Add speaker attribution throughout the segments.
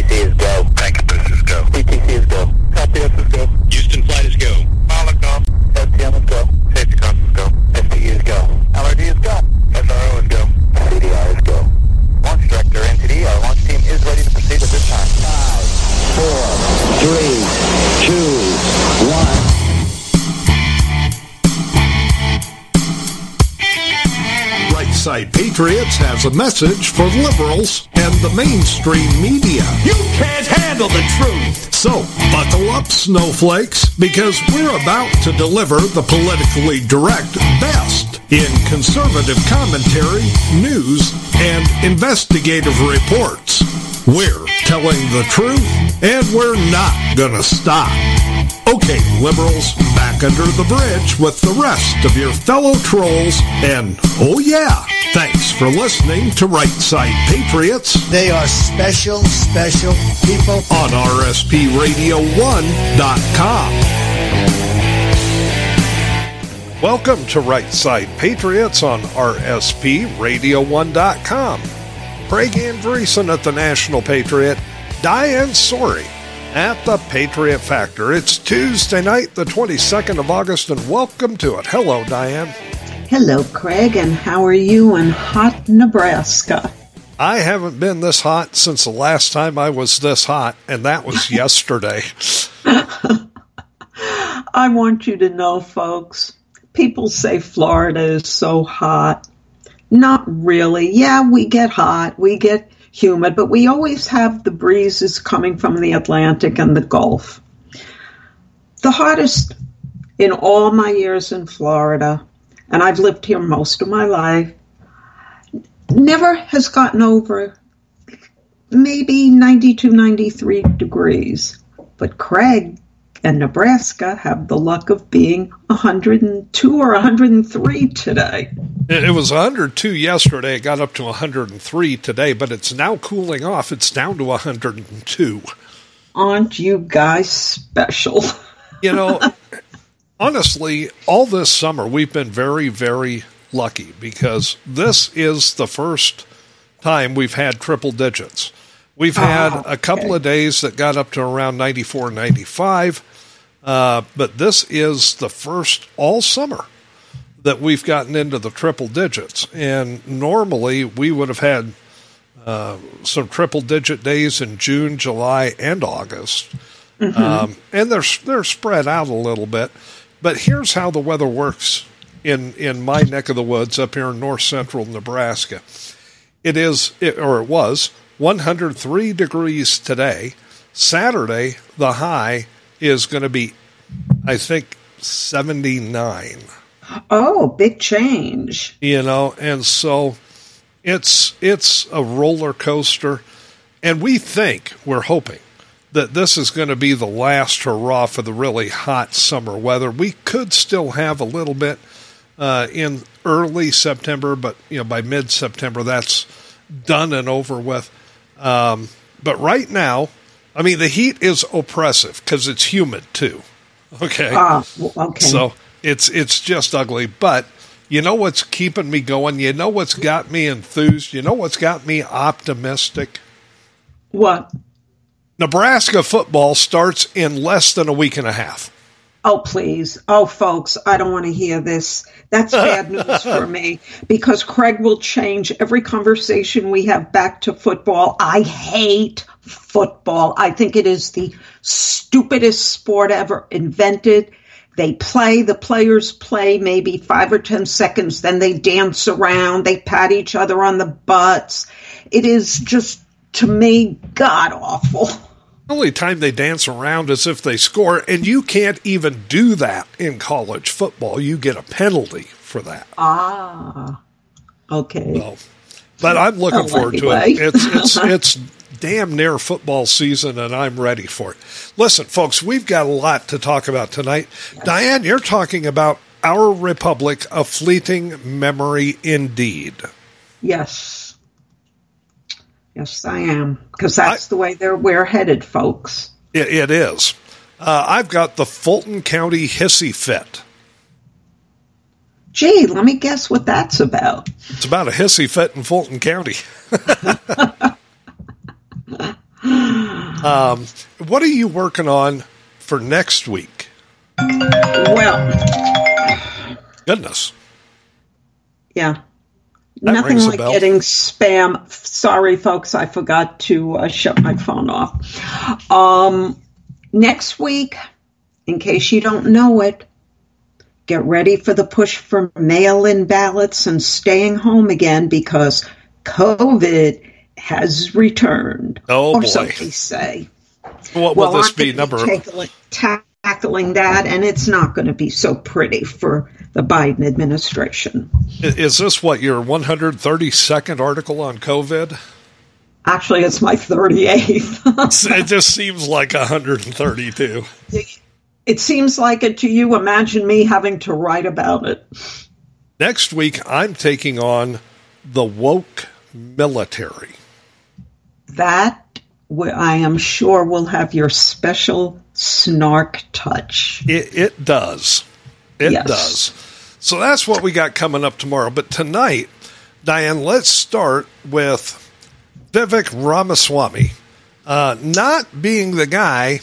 Speaker 1: PTC is go.
Speaker 2: Pancapus is go.
Speaker 1: PTC is go.
Speaker 3: LPS is go.
Speaker 2: Houston flight is go.
Speaker 3: Molotov.
Speaker 1: STM is go.
Speaker 3: Safety comms is go.
Speaker 1: SPE is go.
Speaker 3: LRD is go. SRO is go.
Speaker 1: CDR is go.
Speaker 3: Launch director, NTD, our launch team is ready to proceed at this time.
Speaker 1: Five, four, three, two, one.
Speaker 4: Right Side Patriots has a message for liberals and the mainstream media.
Speaker 5: You can't handle the truth.
Speaker 4: So, buckle up, snowflakes, because we're about to deliver the politically direct best in conservative commentary, news, and investigative reports. We're telling the truth, and we're not gonna stop. Okay, liberals, back under the bridge with the rest of your fellow trolls, and oh yeah, thanks for listening to Right Side Patriots
Speaker 6: They are special, special people.
Speaker 4: on RSPRadio1.com. Welcome to Right Side Patriots on RSPRadio1.com. Craig Andresen at the National Patriot, Diane Sori at the Patriot Factor. It's Tuesday night, the 22nd of August, and welcome to it. Hello, Diane.
Speaker 7: Hello, Craig, and how are you in hot Nebraska?
Speaker 4: I haven't been this hot since the last time I was this hot, and that was yesterday.
Speaker 7: I want you to know, folks, people say Florida is so hot. Not really. Yeah, we get hot, we get humid, but we always have the breezes coming from the Atlantic and the Gulf. The hottest in all my years in Florida, and I've lived here most of my life, never has gotten over maybe 92, 93 degrees. But Craig and Nebraska have the luck of being 102 or 103 today.
Speaker 4: It was 102 yesterday. It got up to 103 today, but it's now cooling off. It's down to 102.
Speaker 7: Aren't you guys special?
Speaker 4: You know, honestly, all this summer we've been very, very lucky because this is the first time we've had triple digits. We've had
Speaker 7: Oh,
Speaker 4: a couple
Speaker 7: okay.
Speaker 4: of days that got up to around 94, 95, uh, but this is the first all summer that we've gotten into the triple digits. And normally we would have had uh, some triple digit days in June, July, and August. Um, and they're they're spread out a little bit. But here's how the weather works in in my neck of the woods up here in north central Nebraska. It is it, or it was 103 degrees today. Saturday the high is going to be I think 79
Speaker 7: Oh, big change.
Speaker 4: you know and so it's it's a roller coaster and we think we're hoping that this is going to be the last hurrah for the really hot summer weather we could still have a little bit uh, in early september but you know by mid-september that's done and over with um, but right now i mean the heat is oppressive because it's humid too okay
Speaker 7: Ah, okay.
Speaker 4: so it's it's just ugly. But you know what's keeping me going? You know what's got me enthused? You know what's got me optimistic?
Speaker 7: what?
Speaker 4: Nebraska football starts in less than a week and a half.
Speaker 7: Oh, please. Oh, folks, I don't want to hear this. That's bad news for me because Craig will change every conversation we have back to football. I hate football. I think it is the stupidest sport ever invented. They play, the players play maybe five or 10 seconds, then they dance around, they pat each other on the butts. It is just, to me, god awful.
Speaker 4: Only time they dance around is if they score, and you can't even do that in college football. You get a penalty for that.
Speaker 7: Ah, okay.
Speaker 4: So, but I'm looking
Speaker 7: Well,
Speaker 4: forward to
Speaker 7: anyway.
Speaker 4: it. It's it's it's damn near football season, and I'm ready for it. Listen, folks, we've got a lot to talk about tonight. Diane, you're talking about our republic, a fleeting memory indeed.
Speaker 7: Yes. Yes, I am. Because that's the way they're, we're headed, folks.
Speaker 4: It, it is. Uh, I've got the Fulton County hissy fit.
Speaker 7: Gee, let me guess what that's about.
Speaker 4: It's about a hissy fit in Fulton County. Um, what are you working on for next week?
Speaker 7: Well,
Speaker 4: Goodness.
Speaker 7: yeah.
Speaker 4: That
Speaker 7: Nothing like getting spam. Sorry, folks, I forgot to uh, shut my phone off. Um, next week, in case you don't know it, get ready for the push for mail in ballots and staying home again because COVID has returned.
Speaker 4: Oh,
Speaker 7: or
Speaker 4: boy.
Speaker 7: so they say.
Speaker 4: What
Speaker 7: well,
Speaker 4: will this
Speaker 7: I'm
Speaker 4: be? Number
Speaker 7: tackling, tackling that, and it's not going to be so pretty for the Biden administration.
Speaker 4: is this what your 132nd article on COVID?
Speaker 7: Actually, it's my 38th.
Speaker 4: it just seems like 132.
Speaker 7: it seems like it to you. Imagine me having to write about it.
Speaker 4: Next week, I'm taking on the woke military.
Speaker 7: That I am sure will have your special snark touch.
Speaker 4: It, it does. It
Speaker 7: Yes.
Speaker 4: does. So that's what we got coming up tomorrow. But tonight, Diane, let's start with Vivek Ramaswamy uh, not being the guy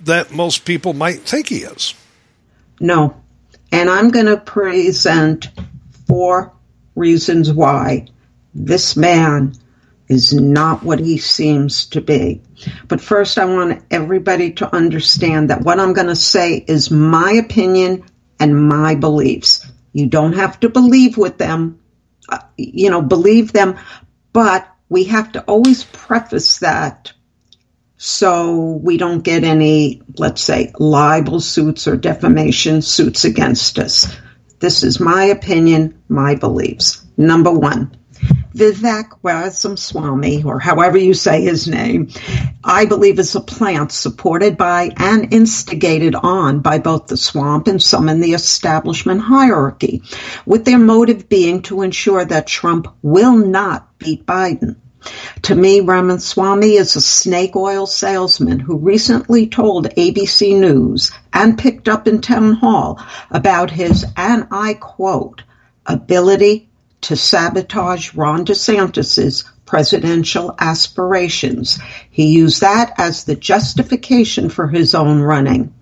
Speaker 4: that most people might think he is.
Speaker 7: No. And I'm going to present four reasons why this man is not what he seems to be. But first, I want everybody to understand that what I'm going to say is my opinion and my beliefs. You don't have to believe with them, uh, you know, believe them, but we have to always preface that so we don't get any, let's say, libel suits or defamation suits against us. This is my opinion, my beliefs. Number one, Vivek Ramaswamy, or however you say his name, I believe is a plant supported by and instigated on by both the swamp and some in the establishment hierarchy, with their motive being to ensure that Trump will not beat Biden. To me, Ramaswamy is a snake oil salesman who recently told ABC News and picked up in town hall about his, and I quote, ability to sabotage Ron DeSantis's presidential aspirations. He used that as the justification for his own running.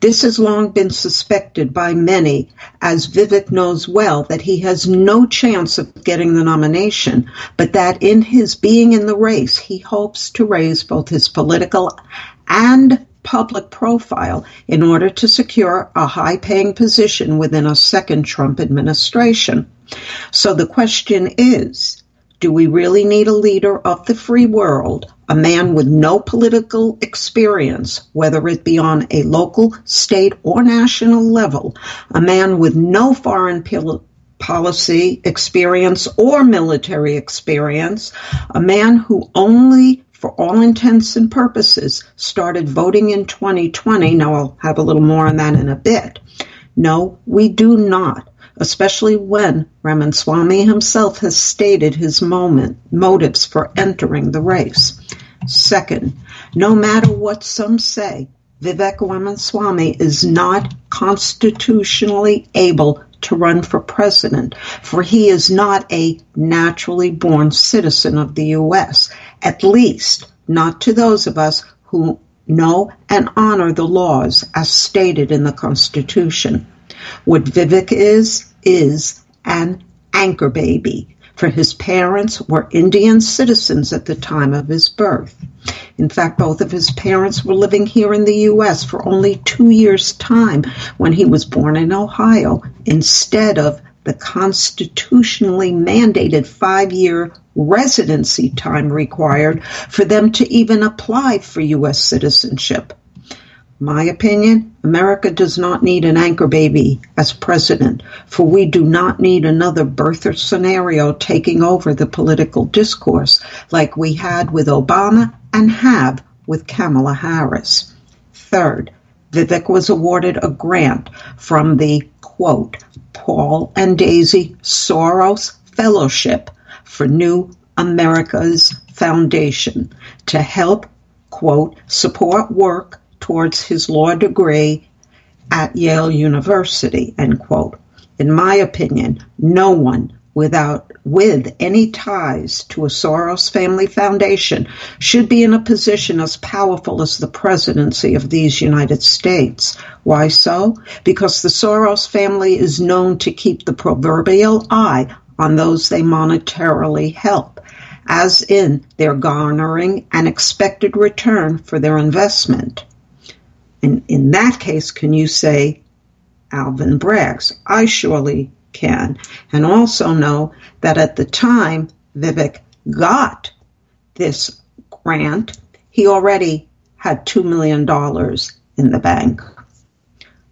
Speaker 7: This has long been suspected by many, as Vivek knows well that he has no chance of getting the nomination, but that in his being in the race, he hopes to raise both his political and public profile in order to secure a high paying position within a second Trump administration. So the question is, do we really need a leader of the free world, a man with no political experience, whether it be on a local, state, or national level, a man with no foreign policy experience or military experience, a man who only for all intents and purposes started voting in 2020. Now I'll have a little more on that in a bit. No, we do not especially when Ramaswamy himself has stated his moment, motives for entering the race. Second, no matter what some say, Vivek Ramaswamy is not constitutionally able to run for president, for he is not a naturally born citizen of the U.S., at least not to those of us who know and honor the laws as stated in the Constitution. What Vivek is, is an anchor baby, for his parents were Indian citizens at the time of his birth. In fact, both of his parents were living here in the U.S. for only two years' time when he was born in Ohio, instead of the constitutionally mandated five year residency time required for them to even apply for U.S. citizenship. My opinion, America does not need an anchor baby as president, for we do not need another birther scenario taking over the political discourse like we had with Obama and have with Kamala Harris. Third, Vivek was awarded a grant from the quote, Paul and Daisy Soros Fellowship for New America's Foundation to help, quote, support work towards his law degree at Yale University, end quote. In my opinion, no one without with any ties to a Soros family foundation should be in a position as powerful as the presidency of these United States. Why so? Because the Soros family is known to keep the proverbial eye on those they monetarily help, as in their garnering an expected return for their investment. And in that case, can you say Alvin Bragg's? I surely can. And also know that at the time Vivek got this grant, he already had $2 million in the bank.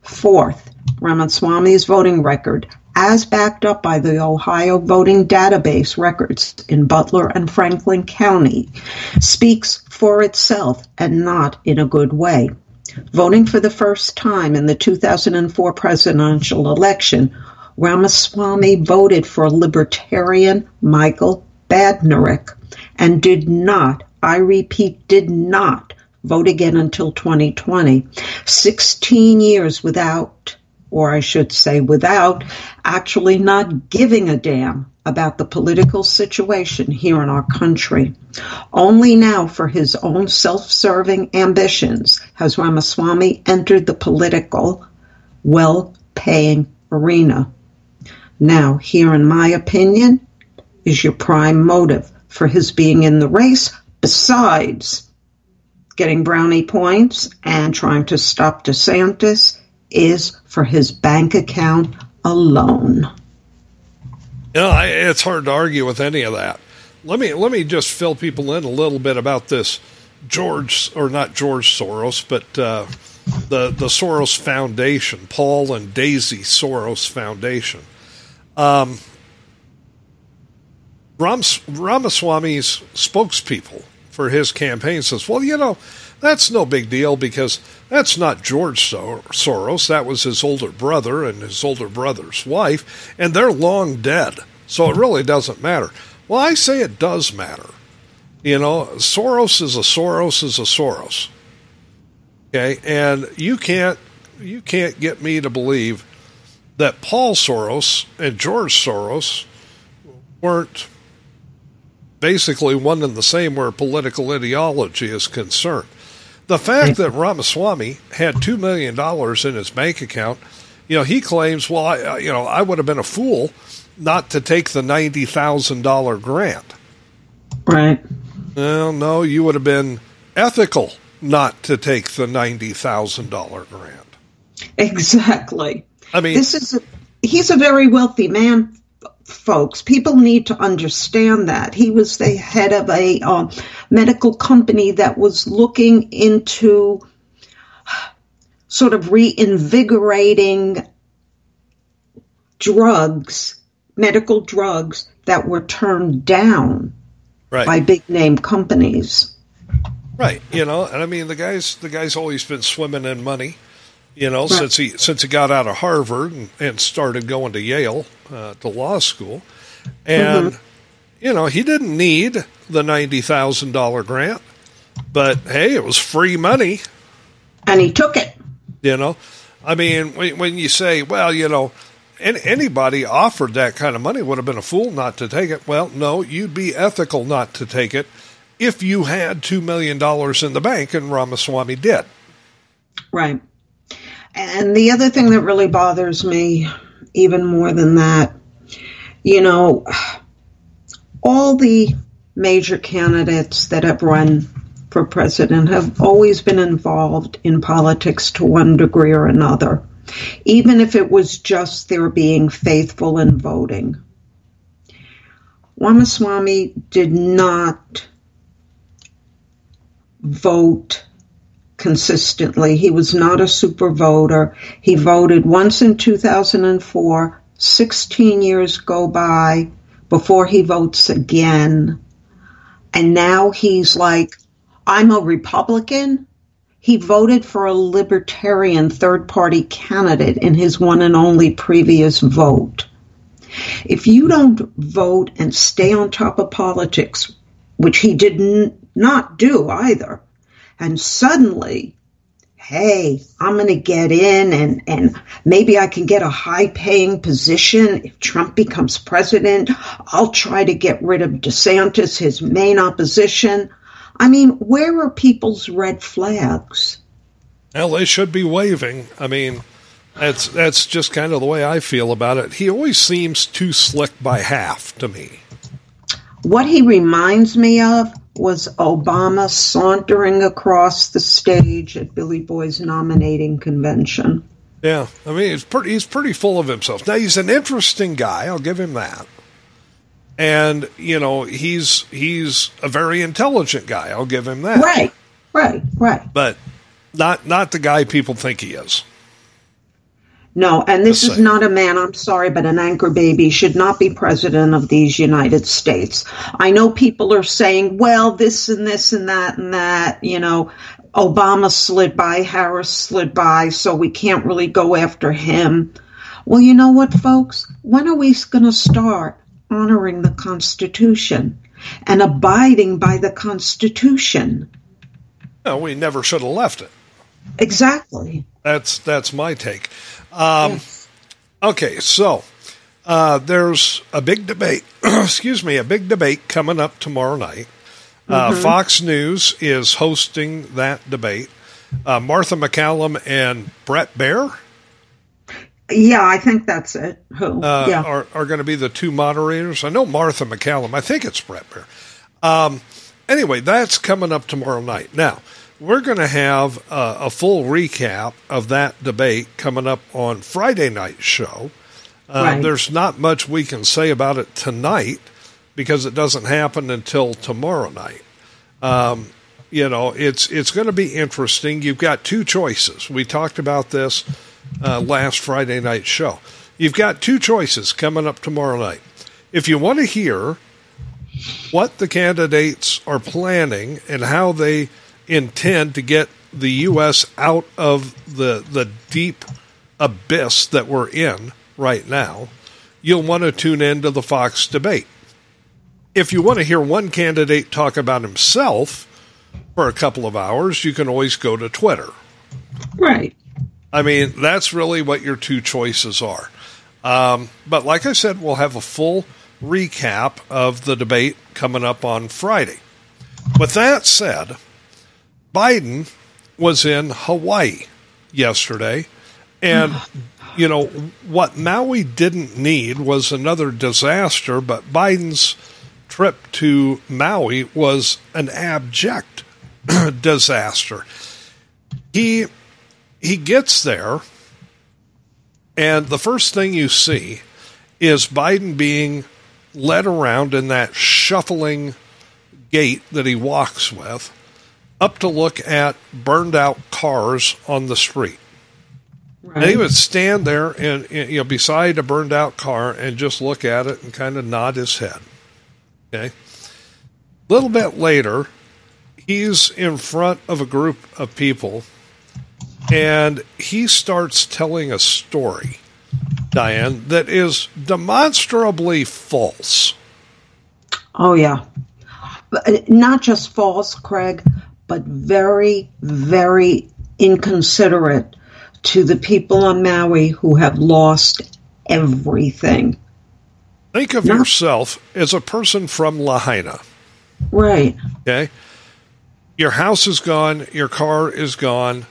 Speaker 7: Fourth, Ramaswamy's voting record, as backed up by the Ohio voting database records in Butler and Franklin County, speaks for itself and not in a good way. Voting for the first time in the 2004 presidential election, Ramaswamy voted for Libertarian Michael Badnarik and did not, I repeat, did not vote again until 2020. 16 years without, or I should say without, actually not giving a damn about the political situation here in our country. Only now, for his own self serving ambitions, has Ramaswamy entered the political, well paying arena. Now, here, in my opinion, is your prime motive for his being in the race, besides getting brownie points and trying to stop DeSantis, is for his bank account alone.
Speaker 4: You know, I, it's hard to argue with any of that. Let me let me just fill people in a little bit about this George or not George Soros, but uh, the the Soros Foundation, Paul and Daisy Soros Foundation. Um, Rams, Ramaswamy's spokespeople for his campaign says, "Well, you know, that's no big deal because that's not George Soros. That was his older brother and his older brother's wife, and they're long dead. So it really doesn't matter. Well, I say it does matter. You know, Soros is a Soros is a Soros. Okay, and you can't you can't get me to believe that Paul Soros and George Soros weren't basically one and the same where political ideology is concerned. The fact hmm. that Ramaswamy had $2 million in his bank account, you know, he claims, well, I, you know, I would have been a fool not to take the $90,000 grant.
Speaker 7: Right.
Speaker 4: Well, no, you would have been ethical not to take the $90,000 grant.
Speaker 7: Exactly.
Speaker 4: I mean,
Speaker 7: this is a, he's a very wealthy man, folks. People need to understand that he was the head of a uh, medical company that was looking into sort of reinvigorating drugs, medical drugs that were turned down
Speaker 4: right.
Speaker 7: by big name companies.
Speaker 4: Right. You know, and I mean the guy's the guy's always been swimming in money you know, since he since he got out of Harvard and, and started going to Yale uh, to law school, and mm-hmm. you know he didn't need the ninety thousand dollar grant, but hey, it was free money,
Speaker 7: and he took it.
Speaker 4: You know, I mean, when, when you say, well, you know, any, anybody offered that kind of money would have been a fool not to take it. Well, no, you'd be ethical not to take it if you had two million dollars in the bank, and Ramaswamy did.
Speaker 7: Right. And the other thing that really bothers me, even more than that, you know, all the major candidates that have run for president have always been involved in politics to one degree or another, even if it was just their being faithful in voting. Ramaswamy did not vote consistently. He was not a super voter. He voted once in 2004. 16 years go by before he votes again. And now he's like, I'm a Republican. He voted for a libertarian third party candidate in his one and only previous vote. If you don't vote and stay on top of politics, which he did not do either, and suddenly hey, I'm going to get in and, and maybe I can get a high paying position. If Trump becomes president, I'll try to get rid of DeSantis, his main opposition. I mean, where are people's red flags?
Speaker 4: Well, they should be waving. I mean, that's that's just kind of the way I feel about it. He always seems too slick by half to me.
Speaker 7: What he reminds me of was Obama sauntering across the stage at Billy Boy's nominating convention.
Speaker 4: Yeah, I mean, he's pretty he's pretty full of himself. Now he's an interesting guy. I'll give him that. And you know, he's he's a very intelligent guy. I'll give him that.
Speaker 7: Right, right, right.
Speaker 4: But not not the guy people think he is.
Speaker 7: No, and this is not a man, I'm sorry, but an anchor baby should not be president of these United States. I know people are saying, well, this and this and that and that, you know, Obama slid by, Harris slid by, so we can't really go after him. Well, you know what, folks? When are we going to start honoring the Constitution and abiding by the Constitution?
Speaker 4: No, we never should have left it.
Speaker 7: Exactly.
Speaker 4: That's that's my take. Um, Okay, so uh, there's a big debate. excuse me, a big debate coming up tomorrow night. Uh, Fox News is hosting that debate. Uh, Martha MacCallum and Bret Baier
Speaker 7: Yeah, I think that's it. Who?
Speaker 4: uh,
Speaker 7: yeah.
Speaker 4: are, are going to be the two moderators. I know Martha MacCallum. I think it's Bret Baier. Um, anyway, that's coming up tomorrow night. Now, we're going to have uh, a full recap of that debate coming up on Friday night show. Uh,
Speaker 7: Right.
Speaker 4: There's not much we can say about it tonight because it doesn't happen until tomorrow night. Um, you know, it's it's going to be interesting. You've got two choices. We talked about this uh, last Friday night show. You've got two choices coming up tomorrow night. If you want to hear what the candidates are planning and how they intend to get the U.S. out of the the deep abyss that we're in right now, you'll want to tune in to the Fox debate. If you want to hear one candidate talk about himself for a couple of hours, you can always go to Twitter.
Speaker 7: Right.
Speaker 4: I mean, that's really what your two choices are. Um, but like I said, we'll have a full recap of the debate coming up on Friday. With that said, Biden was in Hawaii yesterday, and you know what Maui didn't need was another disaster, but Biden's trip to Maui was an abject disaster. He he gets there, and the first thing you see is Biden being led around in that shuffling gait that he walks with up to look at burned out cars on the street. And he would stand there and and, you know beside a burned out car and just look at it and kind of nod his head. Okay. A little bit later, he's in front of a group of people and he starts telling a story, Diane, that is demonstrably false.
Speaker 7: Oh, yeah. Uh, not just false, Craig, but very, very inconsiderate to the people on Maui who have lost everything.
Speaker 4: Think of
Speaker 7: No.
Speaker 4: yourself as a person from Lahaina.
Speaker 7: Right.
Speaker 4: Okay. Your house is gone. Your car is gone.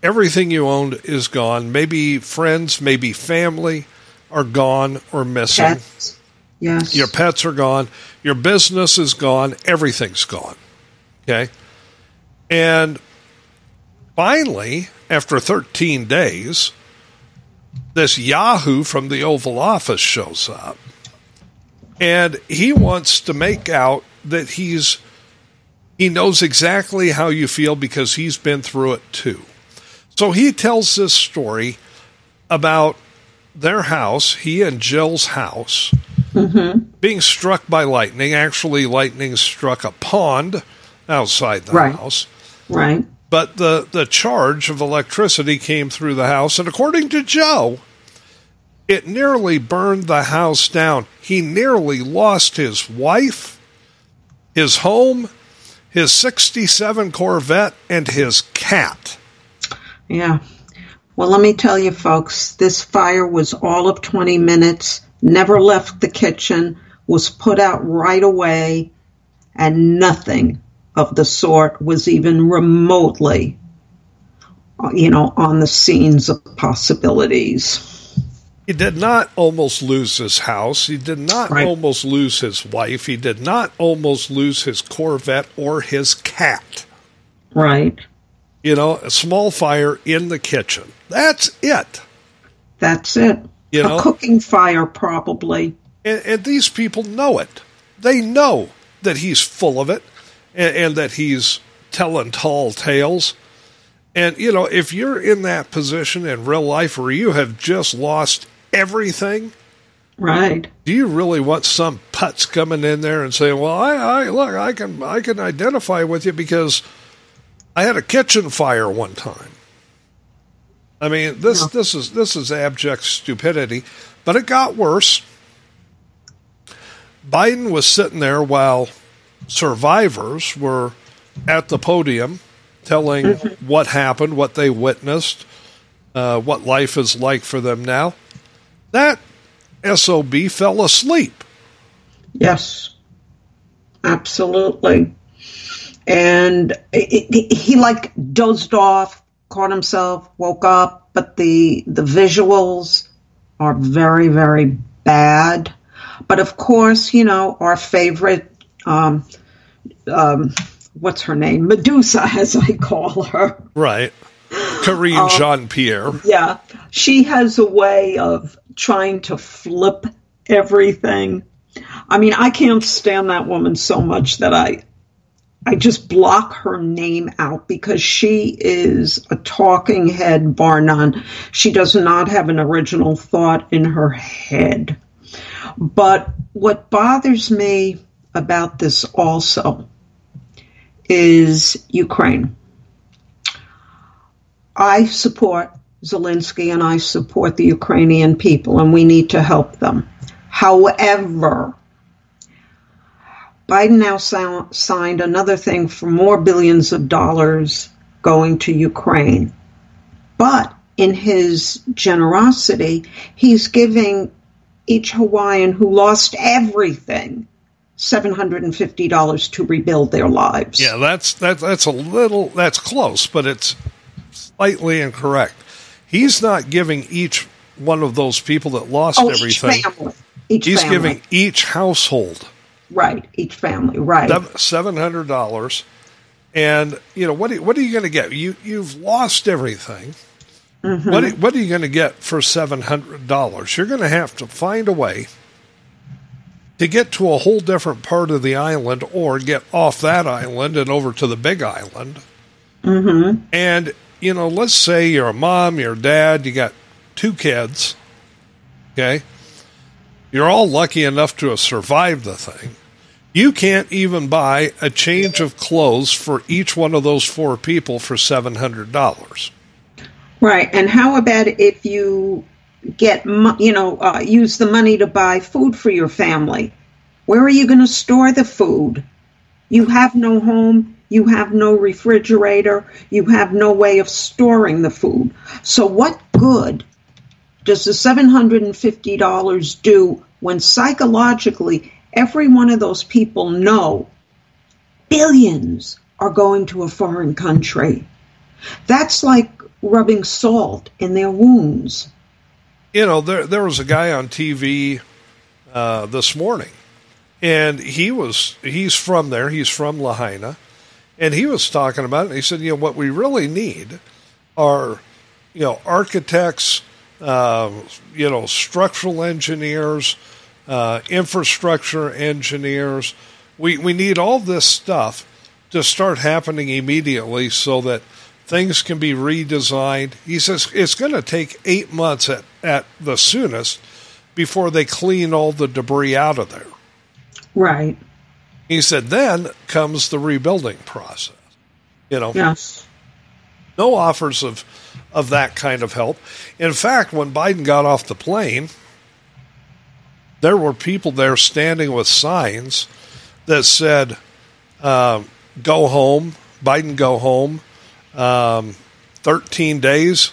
Speaker 4: Everything you owned is gone. Maybe friends, maybe family are gone or missing.
Speaker 7: Pets. Yes.
Speaker 4: Your pets are gone. Your business is gone. Everything's gone. Okay. And finally, after 13 days, this Yahoo from the Oval Office shows up. And he wants to make out that he's he knows exactly how you feel because he's been through it too. So he tells this story about their house, he and Jill's house, mm-hmm. being struck by lightning. Actually, lightning struck a pond outside the
Speaker 7: Right.
Speaker 4: house.
Speaker 7: Right.
Speaker 4: But the, the charge of electricity came through the house, and according to Joe, it nearly burned the house down. He nearly lost his wife, his home, his 67 Corvette, and his cat.
Speaker 7: Yeah. Well, let me tell you, folks, this fire was all of 20 minutes, never left the kitchen, was put out right away, and nothing of the sort was even remotely, you know, on the scenes of possibilities.
Speaker 4: He did not almost lose his house. He did not
Speaker 7: Right.
Speaker 4: almost lose his wife. He did not almost lose his Corvette or his cat.
Speaker 7: Right.
Speaker 4: You know, a small fire in the kitchen. That's it.
Speaker 7: That's it.
Speaker 4: You know?
Speaker 7: A cooking fire, probably.
Speaker 4: And, and these people know it. They know that he's full of it and, and that he's telling tall tales. And, you know, if you're in that position in real life where you have just lost everything,
Speaker 7: Right.
Speaker 4: do you really want some putz coming in there and saying, "Well, I, I look, I can, I can identify with you because I had a kitchen fire one time." I mean, this, this is this is abject stupidity, but it got worse. Biden was sitting there while survivors were at the podium telling what happened, what they witnessed, uh, what life is like for them now. That SOB fell asleep.
Speaker 7: Yes, absolutely. And it, it, he like dozed off, caught himself, woke up, but the the visuals are very very bad. But of course, you know our favorite, um, um, what's her name, Medusa, as I call her.
Speaker 4: Right. Karine Jean Pierre.
Speaker 7: Yeah, she has a way of trying to flip everything. I mean, I can't stand that woman so much that I I just block her name out because she is a talking head bar none. She does not have an original thought in her head. But what bothers me about this also is Ukraine. I support Zelensky and I support the Ukrainian people, and we need to help them. However, Biden now signed another thing for more billions of dollars going to Ukraine. But in his generosity, he's giving each Hawaiian who lost everything $750 to rebuild their lives.
Speaker 4: Yeah, that's that, that's a little that's close, but it's slightly incorrect. He's not giving each one of those people that lost
Speaker 7: Oh, each
Speaker 4: everything.
Speaker 7: family. Each
Speaker 4: He's
Speaker 7: family.
Speaker 4: giving each household
Speaker 7: right, each family, right.
Speaker 4: seven hundred dollars, and you know what? Are, what are you going to get? You you've lost everything.
Speaker 7: Mm-hmm.
Speaker 4: What are, what are you going to get for seven hundred dollars? You're going to have to find a way to get to a whole different part of the island, or get off that island and over to the big island. Mm-hmm. And you know, let's say you're a mom, you're a dad, you got two kids. Okay, you're all lucky enough to have survived the thing. You can't even buy a change of clothes for each one of those four people for seven hundred dollars.
Speaker 7: Right. And how about if you get, you know, uh, use the money to buy food for your family? Where are you going to store the food? You have no home. You have no refrigerator. You have no way of storing the food. So, what good does the $750 do when psychologically every one of those people know billions are going to a foreign country? That's like rubbing salt in their wounds.
Speaker 4: You know, there there was a guy on TV uh, this morning, and he was he's from there. He's from Lahaina, and he was talking about it. He said, you know, what we really need are you know architects, uh, you know, structural engineers, uh, infrastructure engineers. We we need all this stuff to start happening immediately so that things can be redesigned. He says it's going to take eight months at, at the soonest before they clean all the debris out of there.
Speaker 7: Right.
Speaker 4: He said then comes the rebuilding process. You know,
Speaker 7: Yes.
Speaker 4: no offers of of that kind of help. In fact, when Biden got off the plane, there were people there standing with signs that said, um, "Go home, Biden, go home." Um, 13 days,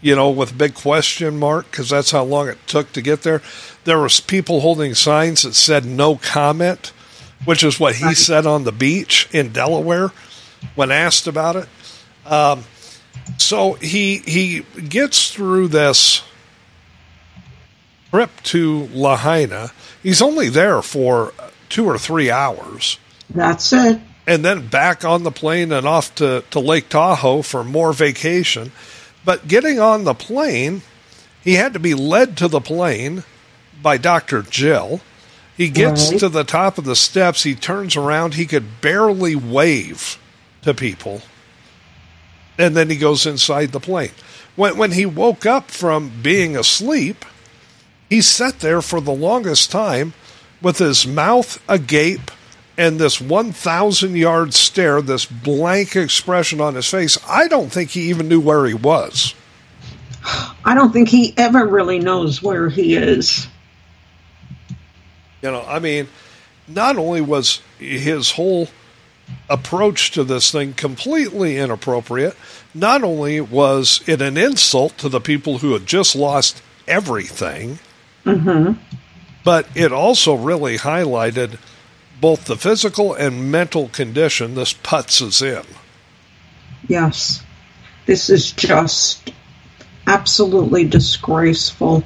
Speaker 4: you know, with a big question mark because that's how long it took to get there. There was people holding signs that said no comment, which is what he said on the beach in Delaware when asked about it. Um, so he he gets through this trip to Lahaina. He's only there for two or three hours
Speaker 7: That's it.
Speaker 4: and then back on the plane and off to, to Lake Tahoe for more vacation. But getting on the plane, he had to be led to the plane by Dr. Jill. He gets
Speaker 7: Right.
Speaker 4: to the top of the steps. He turns around. He could barely wave to people. And then he goes inside the plane. When, when he woke up from being asleep, he sat there for the longest time with his mouth agape and this 1,000 yard stare, this blank expression on his face. I don't think he even knew where he was.
Speaker 7: I don't think he ever really knows where he is.
Speaker 4: You know, I mean, not only was his whole approach to this thing completely inappropriate, not only was it an insult to the people who had just lost everything, mm-hmm. but it also really highlighted both the physical and mental condition this puts us in.
Speaker 7: Yes. This is just absolutely disgraceful.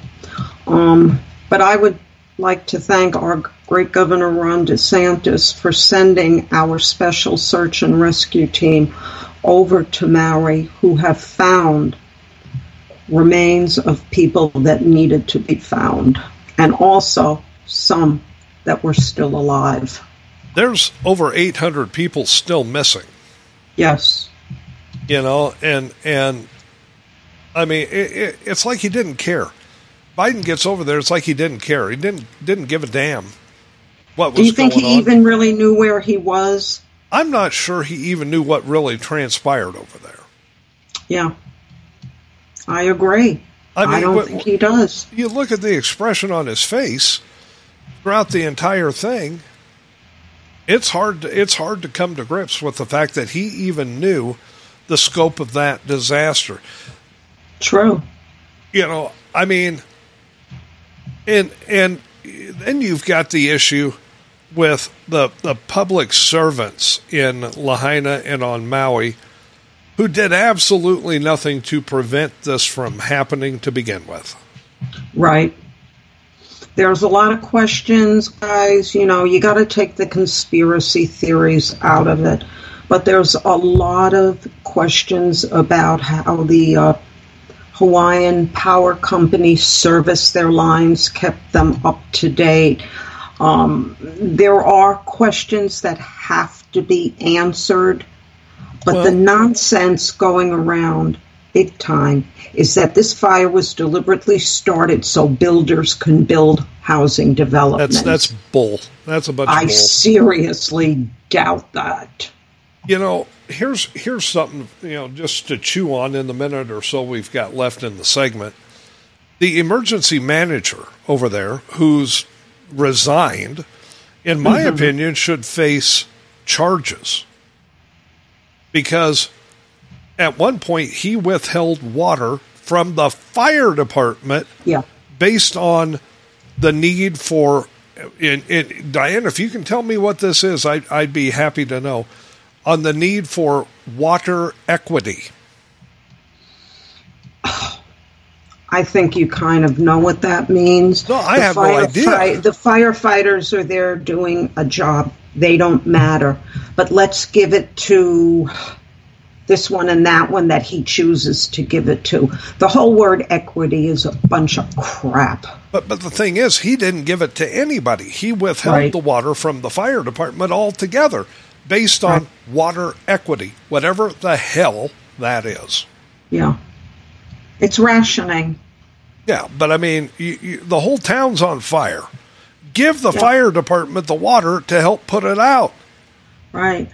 Speaker 7: Um, but I would like to thank our great Governor Ron DeSantis for sending our special search and rescue team over to Maui who have found remains of people that needed to be found and also some that were still alive.
Speaker 4: There's over 800 people still missing.
Speaker 7: Yes.
Speaker 4: you know and and i mean it, it, it's like he didn't care biden gets over there it's like he didn't care he didn't didn't give a damn what was
Speaker 7: Do you think he
Speaker 4: on
Speaker 7: even really knew where he was?
Speaker 4: i'm not sure he even knew what really transpired over there
Speaker 7: Yeah. I agree.
Speaker 4: I
Speaker 7: I,
Speaker 4: mean,
Speaker 7: don't
Speaker 4: what-
Speaker 7: think he does.
Speaker 4: you look at the expression on his face throughout the entire thing it's hard to, it's hard to come to grips with the fact that he even knew the scope of that disaster
Speaker 7: True.
Speaker 4: you know, I mean, and and then you've got the issue with the the public servants in Lahaina and on Maui who did absolutely nothing to prevent this from happening to begin with.
Speaker 7: Right. There's a lot of questions, guys. You know, you got to take the conspiracy theories out of it. But there's a lot of questions about how the uh, Hawaiian Power Company serviced their lines, kept them up to date. Um, there are questions that have to be answered, but the nonsense going around big time is that this fire was deliberately started so builders can build housing developments.
Speaker 4: That's that's bull. That's a bunch
Speaker 7: I
Speaker 4: of bull.
Speaker 7: seriously doubt that.
Speaker 4: You know, here's here's something you know just to chew on in the minute or so we've got left in the segment. The emergency manager over there, who's resigned, in my mm-hmm. opinion, should face charges because at one point he withheld water from the fire department
Speaker 7: Yeah.
Speaker 4: based on the need for in, in, Diane, if you can tell me what this is, I, I'd be happy to know. On the need for water equity.
Speaker 7: I think you kind of know what that means.
Speaker 4: No, I have no idea.
Speaker 7: firefight- The firefighters are there doing a job. They don't matter. But let's give it to this one and that one that he chooses to give it to. The whole word equity is a bunch of crap.
Speaker 4: But but the thing is, he didn't give it to anybody. He withheld
Speaker 7: Right.
Speaker 4: the water from the fire department altogether, based on
Speaker 7: Right.
Speaker 4: water equity, whatever the hell that is.
Speaker 7: Yeah. It's rationing.
Speaker 4: Yeah, but I mean, you, you, the whole town's on fire. Give the
Speaker 7: Yeah.
Speaker 4: fire department the water to help put it out.
Speaker 7: Right.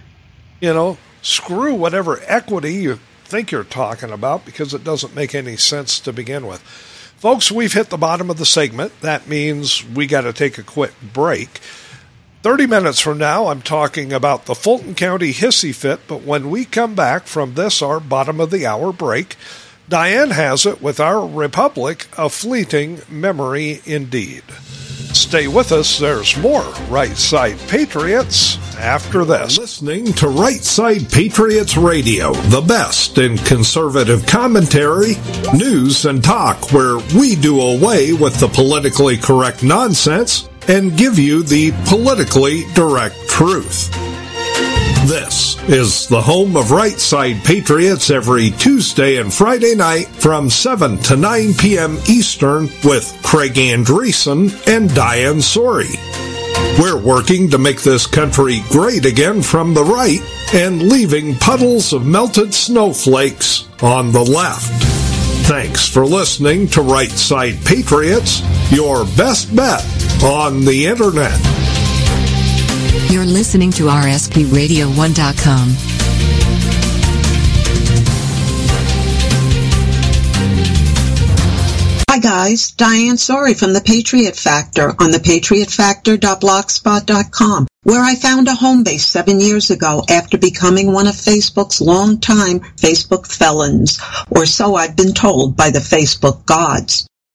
Speaker 4: you know, screw whatever equity you think you're talking about because it doesn't make any sense to begin with. Folks, we've hit the bottom of the segment. That means we got to take a quick break. 30 minutes from now, I'm talking about the Fulton County hissy fit, but when we come back from this, our bottom of the hour break, Diane has it with our Republic, a fleeting memory indeed. Stay with us, there's more Right Side Patriots after this.
Speaker 8: Listening to Right Side Patriots Radio, the best in conservative commentary, news, and talk, where we do away with the politically correct nonsense and give you the politically direct truth. This is the home of Right Side Patriots every Tuesday and Friday night from 7 to 9 p.m. Eastern with Craig Andresen and Diane Sori. We're working to make this country great again from the right and leaving puddles of melted snowflakes on the left. Thanks for listening to Right Side Patriots, your best bet on the internet.
Speaker 9: You're listening to RSPRadio1.com.
Speaker 7: Hi guys, Diane Sori from The Patriot Factor on thepatriotfactor.blogspot.com, where I found a home base seven years ago after becoming one of Facebook's longtime Facebook felons, or so I've been told by the Facebook gods.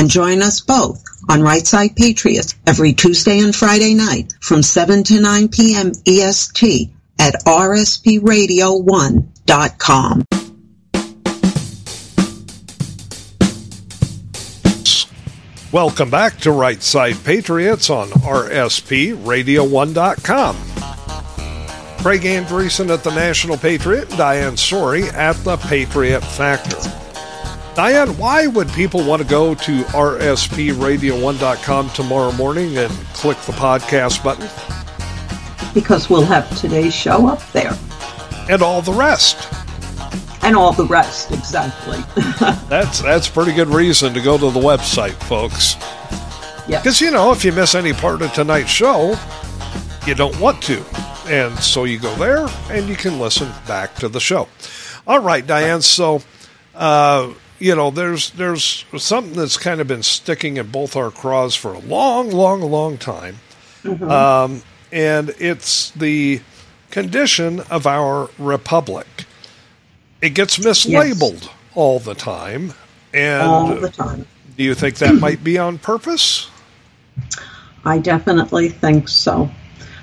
Speaker 7: And join us both on Right Side Patriots every Tuesday and Friday night from 7 to 9 p.m. EST at rspradio1.com.
Speaker 4: Welcome back to Right Side Patriots on RSPRadio1.com. Craig Andresen at the National Patriot, Diane Sori at the Patriot Factor. Diane, why would people want to go to RSPRadio1.com tomorrow morning and click the podcast button?
Speaker 7: Because we'll have today's show up there.
Speaker 4: And all the rest.
Speaker 7: And all the rest, exactly.
Speaker 4: that's that's pretty good reason to go to the website, folks.
Speaker 7: Yeah.
Speaker 4: Because, you know, if you miss any part of tonight's show, you don't want to. And so you go there and you can listen back to the show. All right, Diane. So, uh, you know, there's there's something that's kind of been sticking in both our craws for a long, long, long time,
Speaker 7: Mhm.
Speaker 4: um, and it's the condition of our republic. It gets mislabeled all the time, and
Speaker 7: all the time.
Speaker 4: do you think that might be on purpose?
Speaker 7: I definitely think so.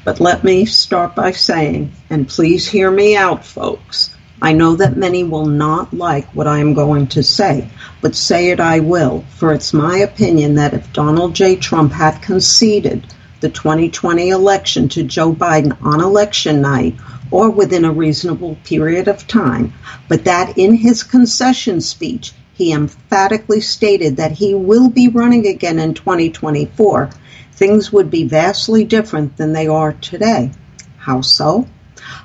Speaker 7: But let me start by saying, and please hear me out, folks. I know that many will not like what I am going to say, but say it I will, for it's my opinion that if Donald J. Trump had conceded the 2020 election to Joe Biden on election night or within a reasonable period of time, but that in his concession speech he emphatically stated that he will be running again in 2024, things would be vastly different than they are today. How so?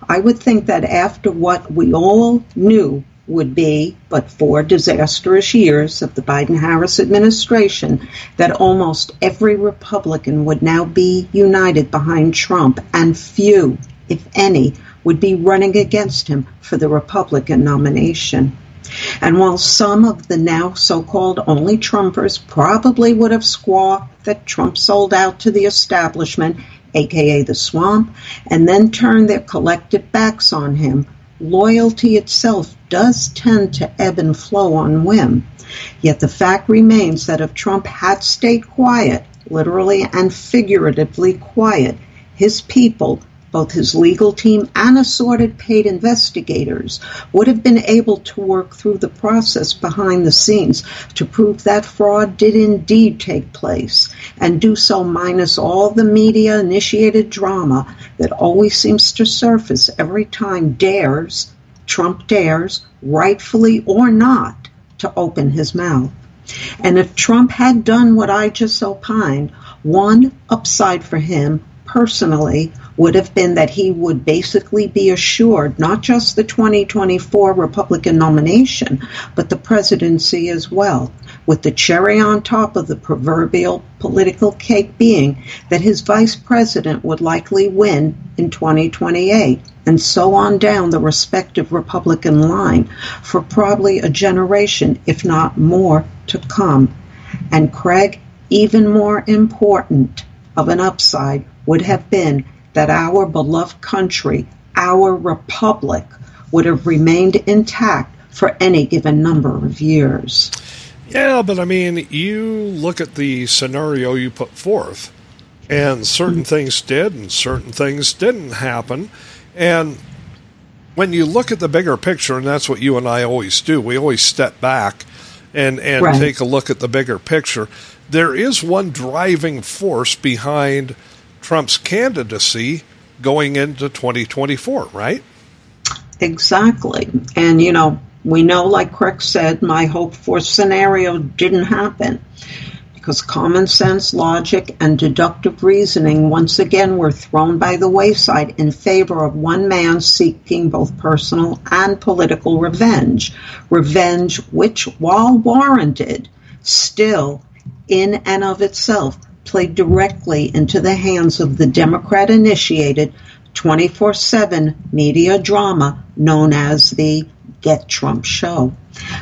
Speaker 7: I would think that after what we all knew would be but four disastrous years of the Biden Harris administration, that almost every Republican would now be united behind Trump, and few, if any, would be running against him for the Republican nomination. And while some of the now so called only Trumpers probably would have squawked that Trump sold out to the establishment, aka the swamp, and then turn their collective backs on him, loyalty itself does tend to ebb and flow on whim. Yet the fact remains that if Trump had stayed quiet, literally and figuratively quiet, his people, both his legal team and assorted paid investigators, would have been able to work through the process behind the scenes to prove that fraud did indeed take place, and do so minus all the media initiated drama that always seems to surface every time dares, Trump dares, rightfully or not, to open his mouth. And if Trump had done what I just opined, one upside for him personally would have been that he would basically be assured not just the 2024 Republican nomination, but the presidency as well, with the cherry on top of the proverbial political cake being that his vice president would likely win in 2028, and so on down the respective Republican line for probably a generation, if not more, to come. And Craig, even more important of an upside would have been that our beloved country, our republic, would have remained intact for any given number of years.
Speaker 4: Yeah, but I mean, you look at the scenario you put forth, and certain mm-hmm. things did and certain things didn't happen. And when you look at the bigger picture, and that's what you and I always do, we always step back and, and
Speaker 7: Right.
Speaker 4: take a look at the bigger picture. There is one driving force behind Trump's candidacy going into 2024, right?
Speaker 7: Exactly. And, you know, we know, like Craig said, my hope for scenario didn't happen because common sense, logic, and deductive reasoning once again were thrown by the wayside in favor of one man seeking both personal and political revenge. Revenge which, while warranted, still, in and of itself, played directly into the hands of the Democrat initiated 24 7 media drama known as the Get Trump Show.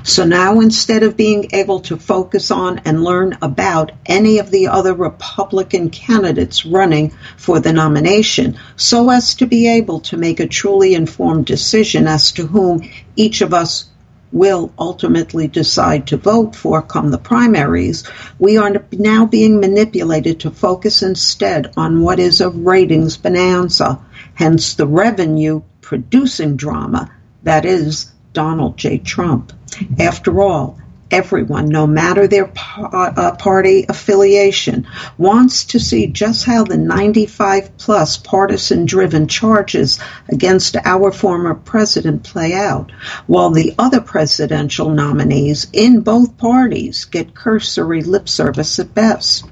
Speaker 7: So now instead of being able to focus on and learn about any of the other Republican candidates running for the nomination, so as to be able to make a truly informed decision as to whom each of us will ultimately decide to vote for come the primaries, we are now being manipulated to focus instead on what is a ratings bonanza, hence the revenue producing drama that is Donald J. Trump. After all, everyone, no matter their pa- uh, party affiliation, wants to see just how the 95 plus partisan driven charges against our former president play out, while the other presidential nominees in both parties get cursory lip service at best.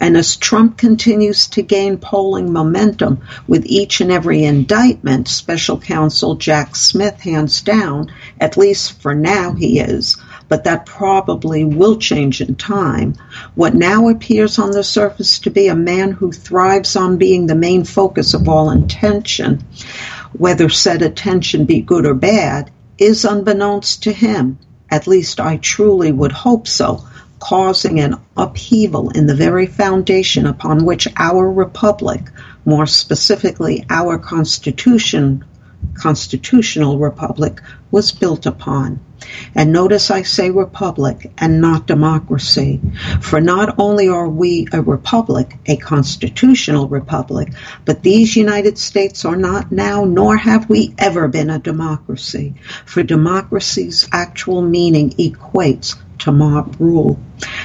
Speaker 7: And as Trump continues to gain polling momentum with each and every indictment, special counsel Jack Smith hands down, at least for now he is, but that probably will change in time. What now appears on the surface to be a man who thrives on being the main focus of all attention, whether said attention be good or bad, is unbeknownst to him. At least I truly would hope so causing an upheaval in the very foundation upon which our republic, more specifically our constitution, constitutional republic, was built upon. And notice I say republic and not democracy, for not only are we a republic, a constitutional republic, but these United States are not now, nor have we ever been a democracy, for democracy's actual meaning equates to mob rule.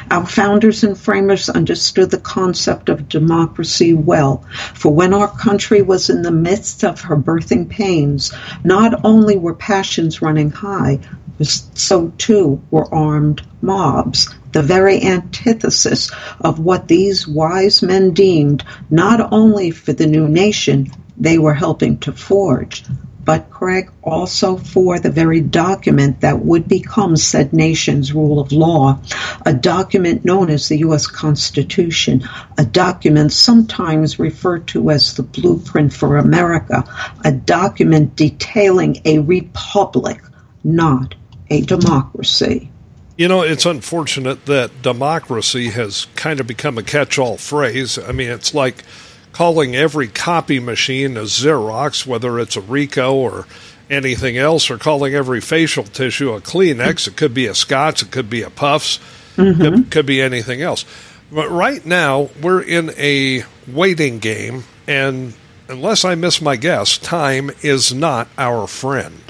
Speaker 7: Our founders and framers understood the concept of democracy well, for when our country was in the midst of her birthing pains, not only were passions running high, so too were armed mobs, the very antithesis of what these wise men deemed not only for the new nation they were helping to forge, but Craig also for the very document that would become said nation's rule of law, a document known as the U.S. Constitution, a document sometimes referred to as the blueprint for America, a document detailing a republic, not a democracy.
Speaker 4: You know, it's unfortunate that democracy has kind of become a catch all phrase. I mean, it's like calling every copy machine a Xerox, whether it's a Ricoh or anything else, or calling every facial tissue a Kleenex. It could be a Scott's, it could be a Puffs, mm-hmm. it could be anything else. But right now, we're in a waiting game, and unless I miss my guess, time is not our friend.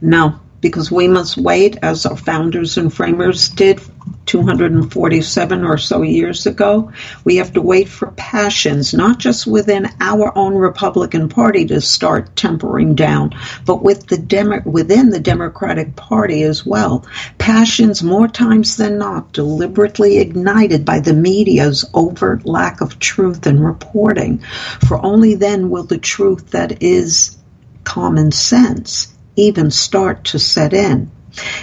Speaker 7: No, because we must wait, as our founders and framers did 247 or so years ago. We have to wait for passions, not just within our own Republican Party to start tempering down, but with the Demo- within the Democratic Party as well. Passions, more times than not, deliberately ignited by the media's overt lack of truth and reporting. For only then will the truth that is common sense even start to set in.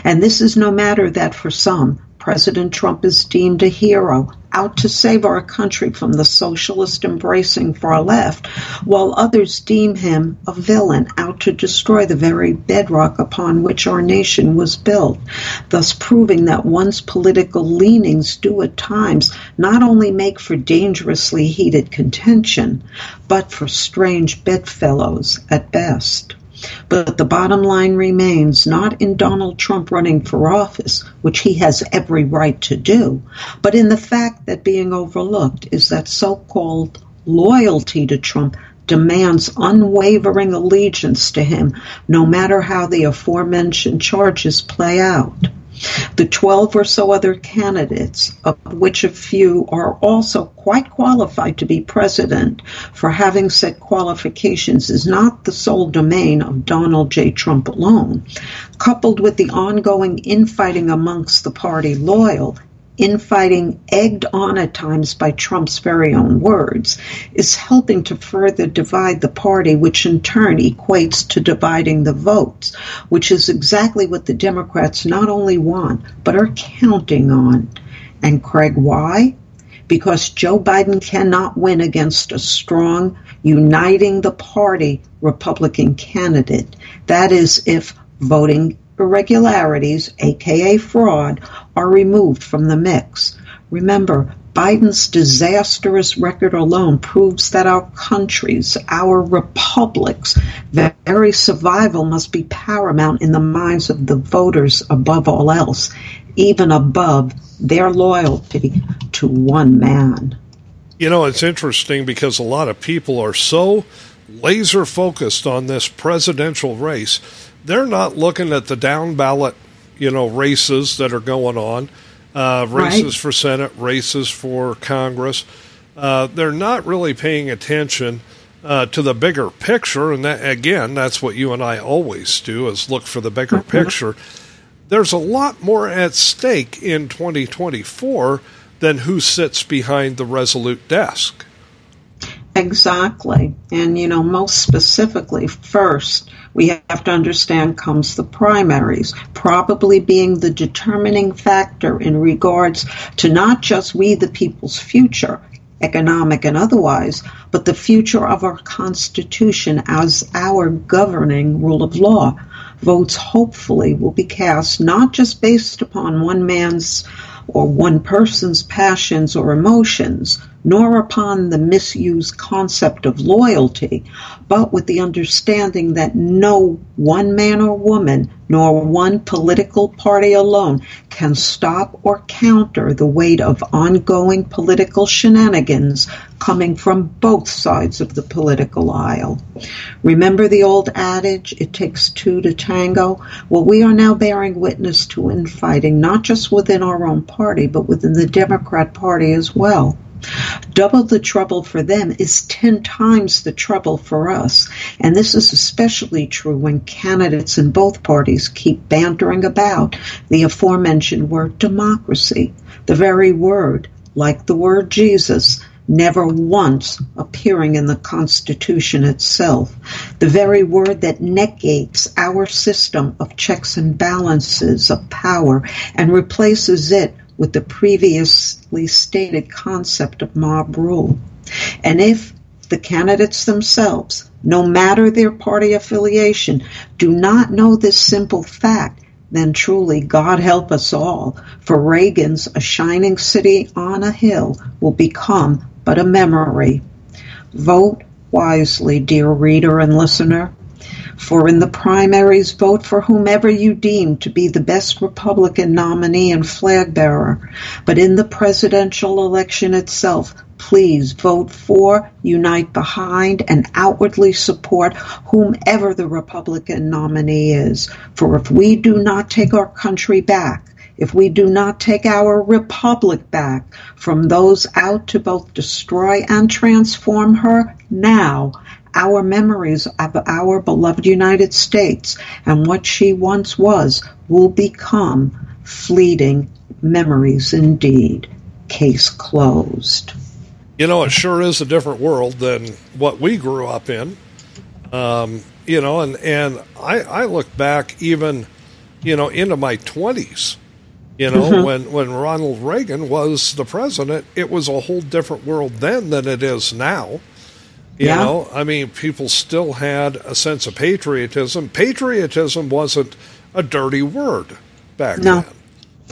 Speaker 7: And this is no matter that for some, President Trump is deemed a hero, out to save our country from the socialist embracing far left, while others deem him a villain, out to destroy the very bedrock upon which our nation was built, thus proving that one's political leanings do at times not only make for dangerously heated contention, but for strange bedfellows at best. But the bottom line remains not in Donald Trump running for office, which he has every right to do, but in the fact that being overlooked is that so called loyalty to Trump demands unwavering allegiance to him, no matter how the aforementioned charges play out. The 12 or so other candidates, of which a few are also quite qualified to be president, for having said qualifications is not the sole domain of Donald J. Trump alone, coupled with the ongoing infighting amongst the party loyal infighting egged on at times by Trump's very own words, is helping to further divide the party, which in turn equates to dividing the votes, which is exactly what the Democrats not only want, but are counting on. And Craig, why? Because Joe Biden cannot win against a strong, uniting the party Republican candidate. That is, if voting irregularities, aka fraud, are removed from the mix. Remember, Biden's disastrous record alone proves that our countries, our republics, very survival must be paramount in the minds of the voters above all else, even above their loyalty to one man.
Speaker 4: You know, it's interesting because a lot of people are so laser focused on this presidential race they're not looking at the down ballot, you know, races that are going on, uh, races right. for Senate, races for Congress. Uh, they're not really paying attention uh, to the bigger picture, and that, again, that's what you and I always do: is look for the bigger mm-hmm. picture. There's a lot more at stake in 2024 than who sits behind the resolute desk.
Speaker 7: Exactly. And, you know, most specifically, first, we have to understand comes the primaries, probably being the determining factor in regards to not just we the people's future, economic and otherwise, but the future of our Constitution as our governing rule of law. Votes hopefully will be cast not just based upon one man's or one person's passions or emotions, nor upon the misused concept of loyalty, but with the understanding that no one man or woman, nor one political party alone, can stop or counter the weight of ongoing political shenanigans coming from both sides of the political aisle. Remember the old adage, it takes two to tango? Well, we are now bearing witness to infighting, not just within our own party, but within the Democrat Party as well. Double the trouble for them is 10 times the trouble for us. And this is especially true when candidates in both parties keep bantering about the aforementioned word democracy, the very word, like the word Jesus, never once appearing in the Constitution itself, the very word that negates our system of checks and balances of power and replaces it with the previously stated concept of mob rule. And if the candidates themselves, no matter their party affiliation, do not know this simple fact, then truly God help us all, for Reagan's A Shining City on a Hill will become but a memory. Vote wisely, dear reader and listener. For in the primaries, vote for whomever you deem to be the best Republican nominee and flag bearer. But in the presidential election itself, please vote for, unite behind, and outwardly support whomever the Republican nominee is. For if we do not take our country back, if we do not take our republic back from those out to both destroy and transform her now, our memories of our beloved United States and what she once was will become fleeting memories indeed. Case closed.
Speaker 4: You know, it sure is a different world than what we grew up in. Um, you know, and, and I, I look back even, you know, into my 20s, you know,
Speaker 7: Mhm.
Speaker 4: when, when Ronald Reagan was the president, it was a whole different world then than it is now. You
Speaker 7: Yeah.
Speaker 4: know, I mean, people still had a sense of patriotism. Patriotism wasn't a dirty word back
Speaker 7: No.
Speaker 4: then.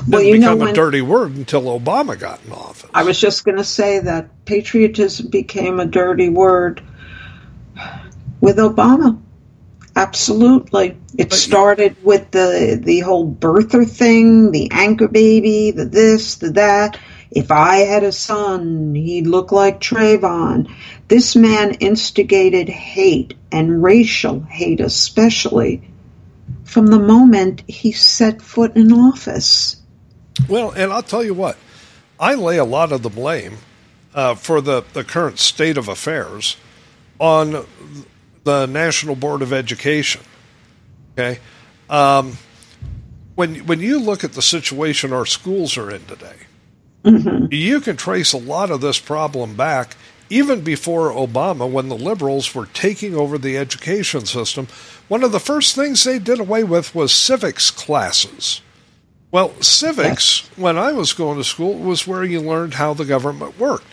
Speaker 7: Well,
Speaker 4: Didn't
Speaker 7: you know
Speaker 4: become a dirty word until Obama got in office.
Speaker 7: I was just going to say that patriotism became a dirty word with Obama. Absolutely. It started with the the whole birther thing, the anchor baby, the this, the that. If I had a son, he'd look like Trayvon. This man instigated hate and racial hate especially from the moment he set foot in office.
Speaker 4: Well, and I'll tell you what, I lay a lot of the blame uh, for the, the current state of affairs on the National Board of Education. Okay, um, when when you look at the situation our schools are in today, you can trace a lot of this problem back even before Obama, when the liberals were taking over the education system. One of the first things they did away with was civics classes. Well, civics, when I was going to school, was where you learned how the government worked.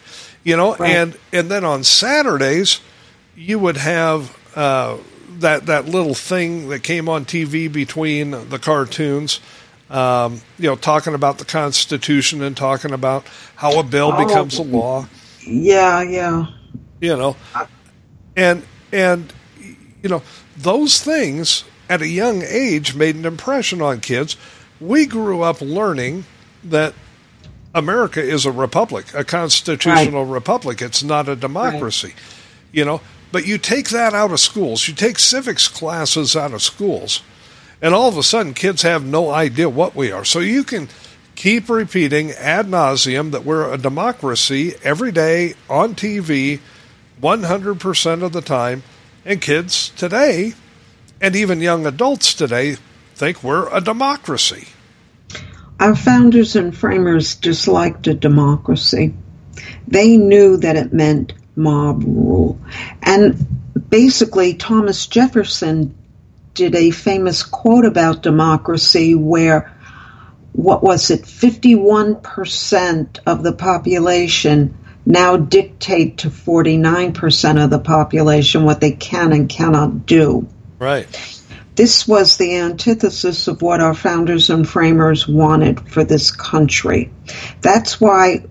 Speaker 4: You know,
Speaker 7: Right.
Speaker 4: and and then on Saturdays, you would have uh, that that little thing that came on TV between the cartoons. Um, you know, talking about the Constitution and talking about how a bill
Speaker 7: Oh.
Speaker 4: becomes a law.
Speaker 7: Yeah, yeah.
Speaker 4: you know? And and you know those things at a young age made an impression on kids. We grew up learning that america is a republic a constitutional republic. It's not a democracy you know? But you take that out of schools. You take civics classes out of schools and all of a sudden kids have no idea what we are so you can keep repeating ad nauseum that we're a democracy every day on tv 100% of the time and kids today and even young adults today think we're a democracy
Speaker 7: Our founders and framers disliked a democracy. They knew that it meant mob rule. And basically, Thomas Jefferson did a famous quote about democracy where, what was it, 51% of the population now dictate to 49% of the population what they can and cannot do.
Speaker 4: right
Speaker 7: This was the antithesis of what our founders and framers wanted for this country. That's why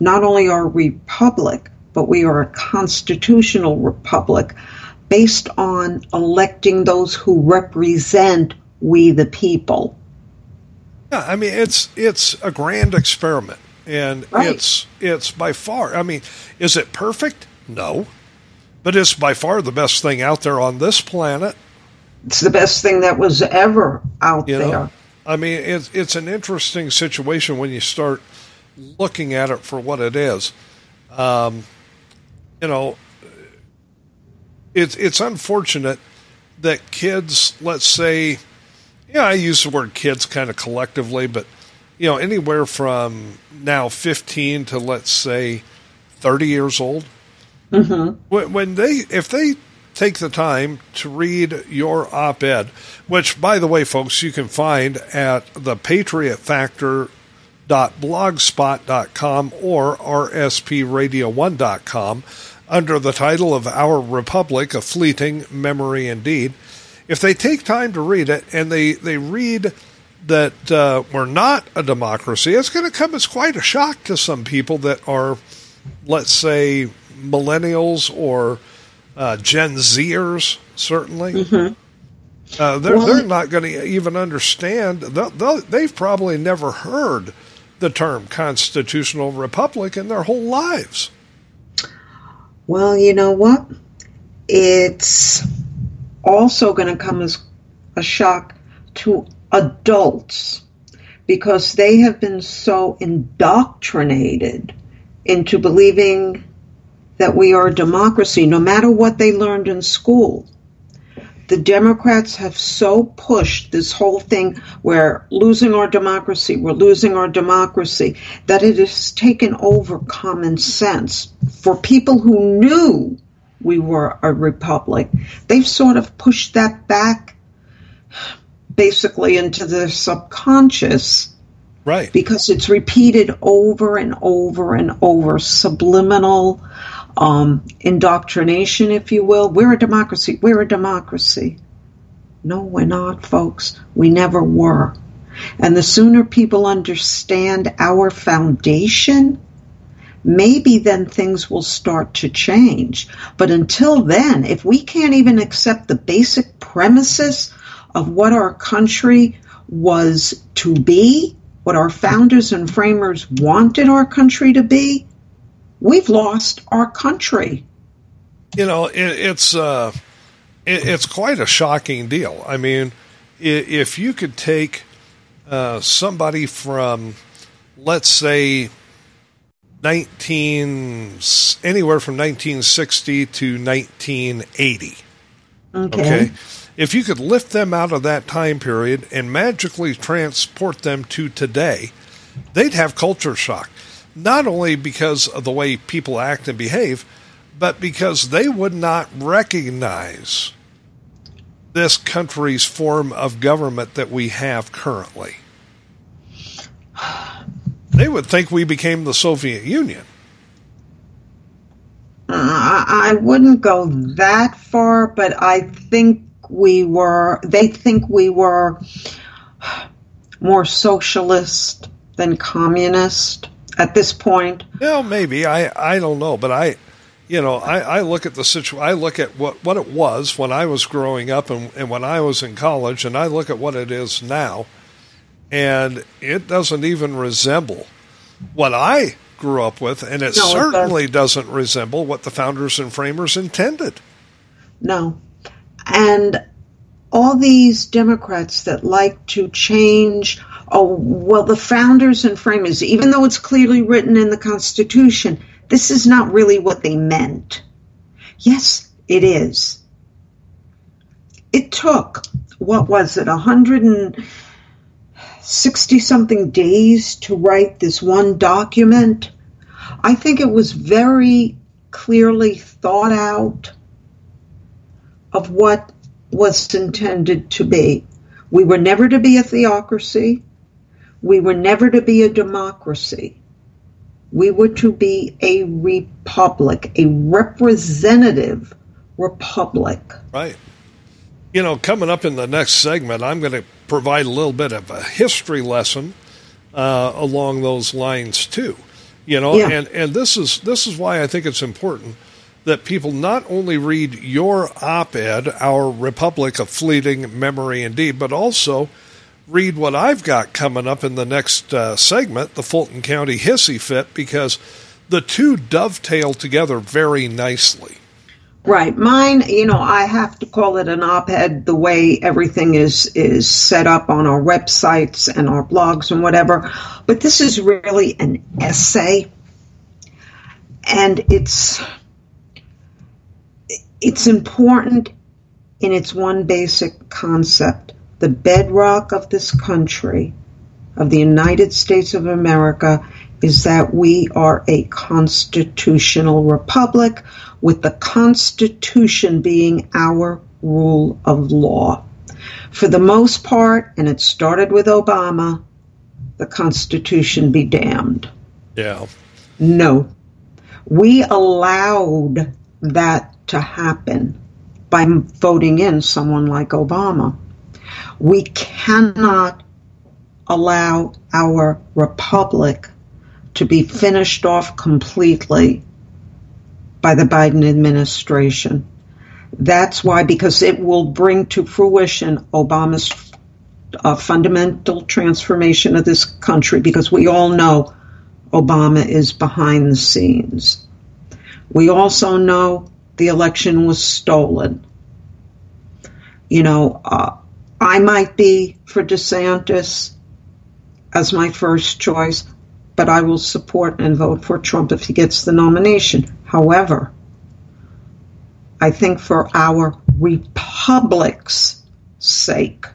Speaker 7: not only are we republic, but we are a constitutional republic based on electing those who represent we the people.
Speaker 4: Yeah, I mean it's it's a grand experiment, and
Speaker 7: Right.
Speaker 4: it's it's by far. I mean, is it perfect? No, but it's by far the best thing out there on this planet.
Speaker 7: It's the best thing that was ever out
Speaker 4: You
Speaker 7: there.
Speaker 4: know, I mean, it's it's an interesting situation when you start looking at it for what it is. Um, you know, it's it's unfortunate that kids, let's say, yeah, I use the word kids kind of collectively, but you know, anywhere from now 15 to let's say 30 years old, mm-hmm. when, when they if they take the time to read your op-ed, which by the way, folks, you can find at the Patriot Factor blogspot.com or rspradio1.com under the title of Our Republic, a Fleeting Memory Indeed. If they take time to read it and they, they read that uh, we're not a democracy, it's going to come as quite a shock to some people that are, let's say, millennials or uh, Gen Zers, certainly. Uh, they're,
Speaker 7: Well-
Speaker 4: they're not going to even understand. They'll, they'll, they've probably never heard the term constitutional republic in their whole lives.
Speaker 7: Well, you know what? It's also going to come as a shock to adults because they have been so indoctrinated into believing that we are a democracy, no matter what they learned in school. The Democrats have so pushed this whole thing where losing our democracy, we're losing our democracy, that it has taken over common sense. For people who knew we were a republic, they've sort of pushed that back basically into their subconscious
Speaker 4: Right.
Speaker 7: because it's repeated over and over and over subliminal um, indoctrination if you will. We're a democracy. We're a democracy. No we're not folks. We never were. And the sooner people understand our foundation maybe then things will start to change. But until then if we can't even accept the basic premises of what our country was to be what our founders and framers wanted our country to be, we've lost our country.
Speaker 4: You know, it, it's uh, it, it's quite a shocking deal. I mean, if you could take uh, somebody from, let's say, nineteen anywhere from nineteen sixty to nineteen eighty.
Speaker 7: Okay.
Speaker 4: Okay. If you could lift them out of that time period and magically transport them to today, they'd have culture shock. Not only because of the way people act and behave, but because they would not recognize this country's form of government that we have currently. They would think we became the Soviet Union.
Speaker 7: I wouldn't go that far, but I think we were, they think we were more socialist than communist at this point.
Speaker 4: Well, maybe I I don't know, but I, you know, I, I look at the situation. I look at what what it was when I was growing up and, and when I was in college, and I look at what it is now, and it doesn't even resemble what I grew up with, and it
Speaker 7: No, it
Speaker 4: certainly doesn't resemble what the founders and framers intended.
Speaker 7: No. And all these Democrats that like to change, oh, well, the founders and framers, even though it's clearly written in the Constitution, this is not really what they meant. Yes, it is. It took, what was it, 160 something days to write this one document? I think it was very clearly thought out of what was intended to be. We were never to be a theocracy. We were never to be a democracy. We were to be a republic, a representative republic.
Speaker 4: Right. You know, coming up in the next segment, I'm going to provide a little bit of a history lesson uh, along those lines too. You know,
Speaker 7: Yeah.
Speaker 4: and and this is this is why I think it's important that people not only read your op-ed, "Our Republic of Fleeting Memory Indeed," but also read what I've got coming up in the next uh, segment, the Fulton County Hissy Fit, because the two dovetail together very nicely.
Speaker 7: Right. Mine, you know, I have to call it an op-ed the way everything is is set up on our websites and our blogs and whatever. But this is really an essay. And it's it's important in its one basic concept. The bedrock of this country, of the United States of America, is that we are a constitutional republic with the Constitution being our rule of law. For the most part, and it started with Obama, the Constitution be damned.
Speaker 4: Yeah.
Speaker 7: No. We allowed that to happen by voting in someone like Obama. We cannot allow our republic to be finished off completely by the Biden administration. That's why, because it will bring to fruition Obama's uh, fundamental transformation of this country, because we all know Obama is behind the scenes. We also know the election was stolen. You know, uh, I might be for DeSantis. as my first choice, but I will support and vote for Trump if he gets the nomination. However, I think for our republic's sake,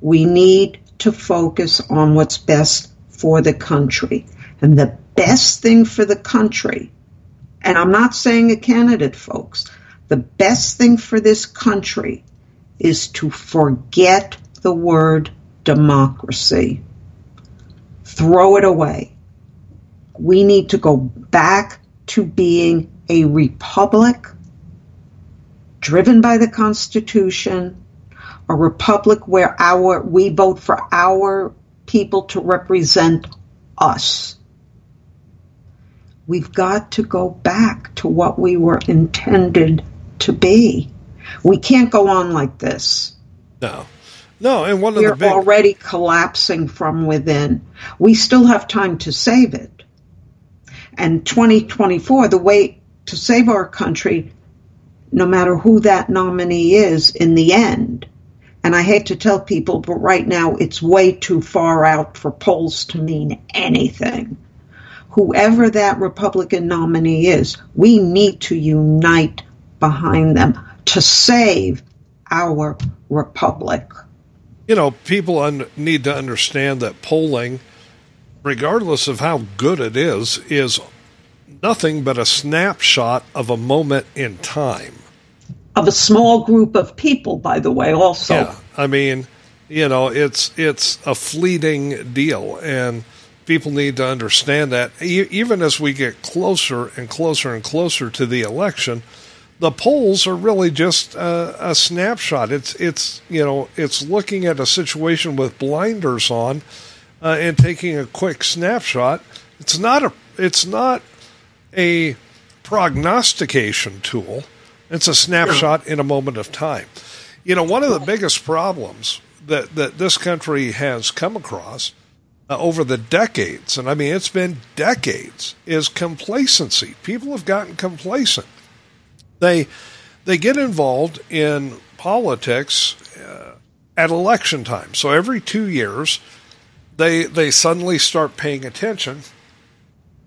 Speaker 7: we need to focus on what's best for the country. And the best thing for the country, and I'm not saying a candidate, folks, the best thing for this country is to forget the word democracy. Throw it away. We need to go back to being a republic driven by the Constitution, a republic where our we vote for our people to represent us. We've got to go back to what we were intended to be. We can't go on like this.
Speaker 4: No. No, and one of the
Speaker 7: We're
Speaker 4: the big
Speaker 7: already collapsing from within. We still have time to save it. And 2024, the way to save our country, no matter who that nominee is in the end, and I hate to tell people, but right now it's way too far out for polls to mean anything. Whoever that Republican nominee is, we need to unite behind them to save our republic.
Speaker 4: you know, people un- need to understand that polling, regardless of how good it is, is nothing but a snapshot of a moment in time.
Speaker 7: Of a small group of people, by the way, also.
Speaker 4: Yeah, I mean, you know, it's it's a fleeting deal, and people need to understand that. E- even as we get closer and closer and closer to the election, the polls are really just a, a snapshot. It's it's you know it's looking at a situation with blinders on uh, and taking a quick snapshot. It's not a it's not a prognostication tool. It's a snapshot in a moment of time. You know, one of the biggest problems that that this country has come across uh, over the decades, and I mean it's been decades, is complacency. People have gotten complacent they they get involved in politics uh, at election time. So every two years, they they suddenly start paying attention,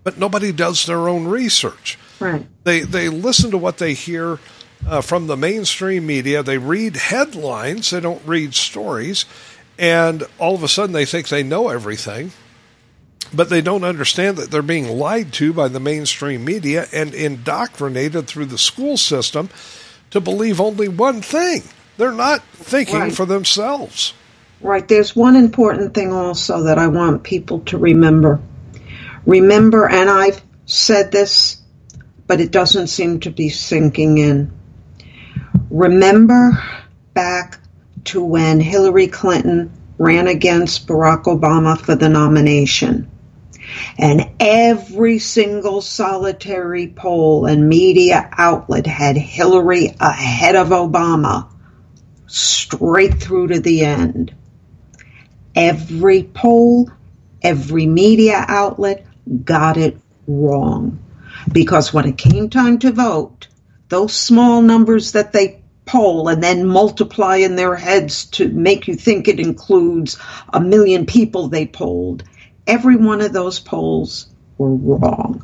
Speaker 4: but nobody does their own research.
Speaker 7: Right.
Speaker 4: They they listen to what they hear uh, from the mainstream media. They read headlines. They don't read stories, and all of a sudden they think they know everything but they don't understand that they're being lied to by the mainstream media and indoctrinated through the school system to believe only one thing. They're not thinking
Speaker 7: Right.
Speaker 4: for themselves.
Speaker 7: Right. There's one important thing also that I want people to remember. Remember, and I've said this, but it doesn't seem to be sinking in. Remember back to when Hillary Clinton ran against Barack Obama for the nomination. And every single solitary poll and media outlet had Hillary ahead of Obama straight through to the end. Every poll, every media outlet got it wrong. Because when it came time to vote, those small numbers that they poll and then multiply in their heads to make you think it includes a million people they polled, every one of those polls were wrong.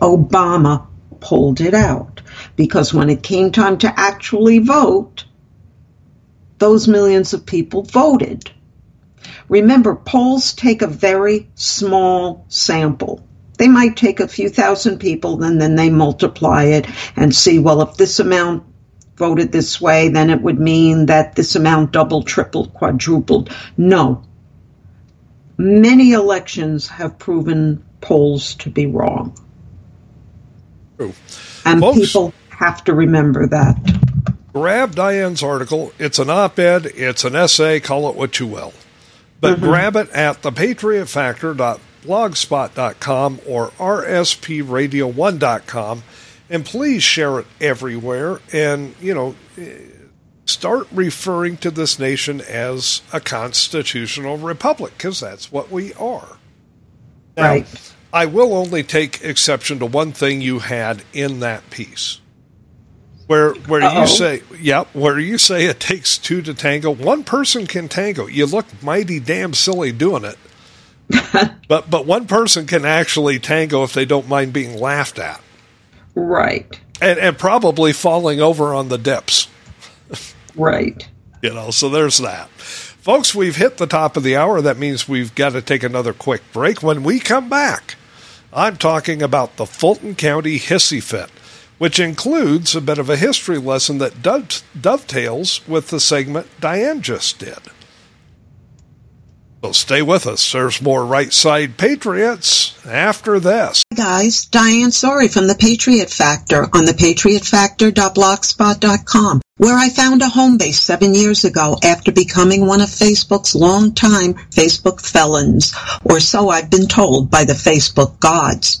Speaker 7: Obama pulled it out because when it came time to actually vote, those millions of people voted. Remember, polls take a very small sample. They might take a few thousand people and then they multiply it and see, well, if this amount voted this way, then it would mean that this amount doubled, tripled, quadrupled. No. Many elections have proven polls to be wrong.
Speaker 4: True.
Speaker 7: And
Speaker 4: Folks-
Speaker 7: people have to remember that.
Speaker 4: Grab Diane's article. It's an op ed, it's an essay, call it what you will. But mm-hmm. grab it at thepatriotfactor.blogspot.com or rspradio1.com and please share it everywhere and, you know, start referring to this nation as a constitutional republic because that's what we are. Now,
Speaker 7: Right.
Speaker 4: I will only take exception to one thing you had in that piece. Where where
Speaker 10: Uh-oh.
Speaker 4: you say, yep, where you say it takes two to tango, one person can tango. You look mighty damn silly doing it. but but one person can actually tango if they don't mind being laughed at.
Speaker 10: Right.
Speaker 4: And and probably falling over on the dips.
Speaker 10: Right.
Speaker 4: You know, so there's that. Folks, we've hit the top of the hour. That means we've got to take another quick break. When we come back, I'm talking about the Fulton County Hissy Fit, which includes a bit of a history lesson that dovetails with the segment Diane just did. So stay with us. There's more Right Side Patriots after this.
Speaker 7: Hi guys, Diane Sori from The Patriot Factor on thepatriotfactor.blogspot.com, where I found a home base seven years ago after becoming one of Facebook's longtime Facebook felons, or so I've been told by the Facebook gods.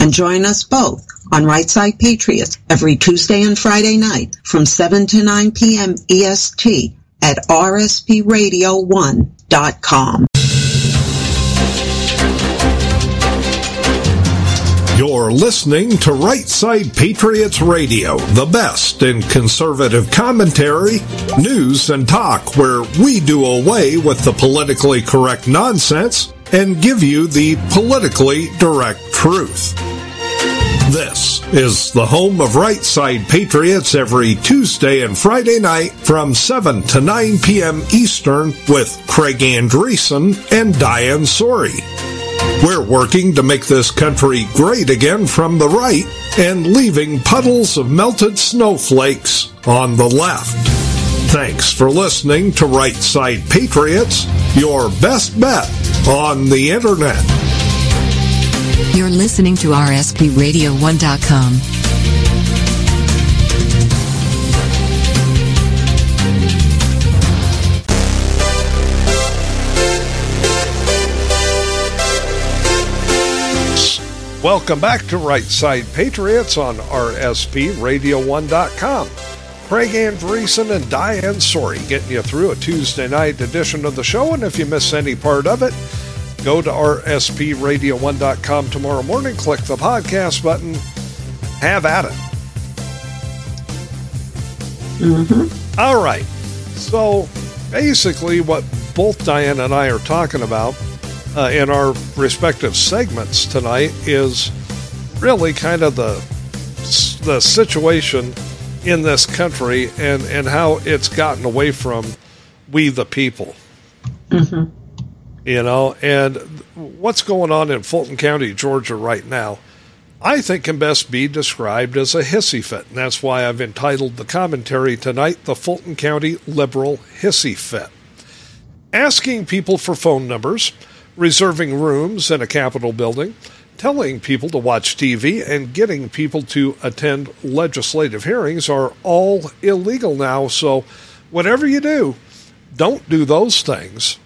Speaker 7: And join us both on Right Side Patriots every Tuesday and Friday night from 7 to 9 p.m. EST at rspradio1.com.
Speaker 11: You're listening to Right Side Patriots Radio, the best in conservative commentary, news, and talk, where we do away with the politically correct nonsense and give you the politically direct truth. This is the home of Right Side Patriots every Tuesday and Friday night from 7 to 9 p.m. Eastern with Craig Andresen and Diane Sori. We're working to make this country great again from the right and leaving puddles of melted snowflakes on the left. Thanks for listening to Right Side Patriots, your best bet on the internet.
Speaker 9: You're listening to RSPRadio1.com.
Speaker 4: Welcome back to Right Side Patriots on RSPRadio1.com. Craig Andresen and Diane Sori getting you through a Tuesday night edition of the show. And if you miss any part of it, go to RSPRadio1.com tomorrow morning, click the podcast button, have at it. All right. So basically, what both Diane and I are talking about uh, in our respective segments tonight is really kind of the the situation in this country and and how it's gotten away from we the people. Mm-hmm. You know, and what's going on in Fulton County, Georgia, right now, I think can best be described as a hissy fit. And that's why I've entitled the commentary tonight, The Fulton County Liberal Hissy Fit. Asking people for phone numbers, reserving rooms in a Capitol building, telling people to watch TV, and getting people to attend legislative hearings are all illegal now. So, whatever you do, don't do those things.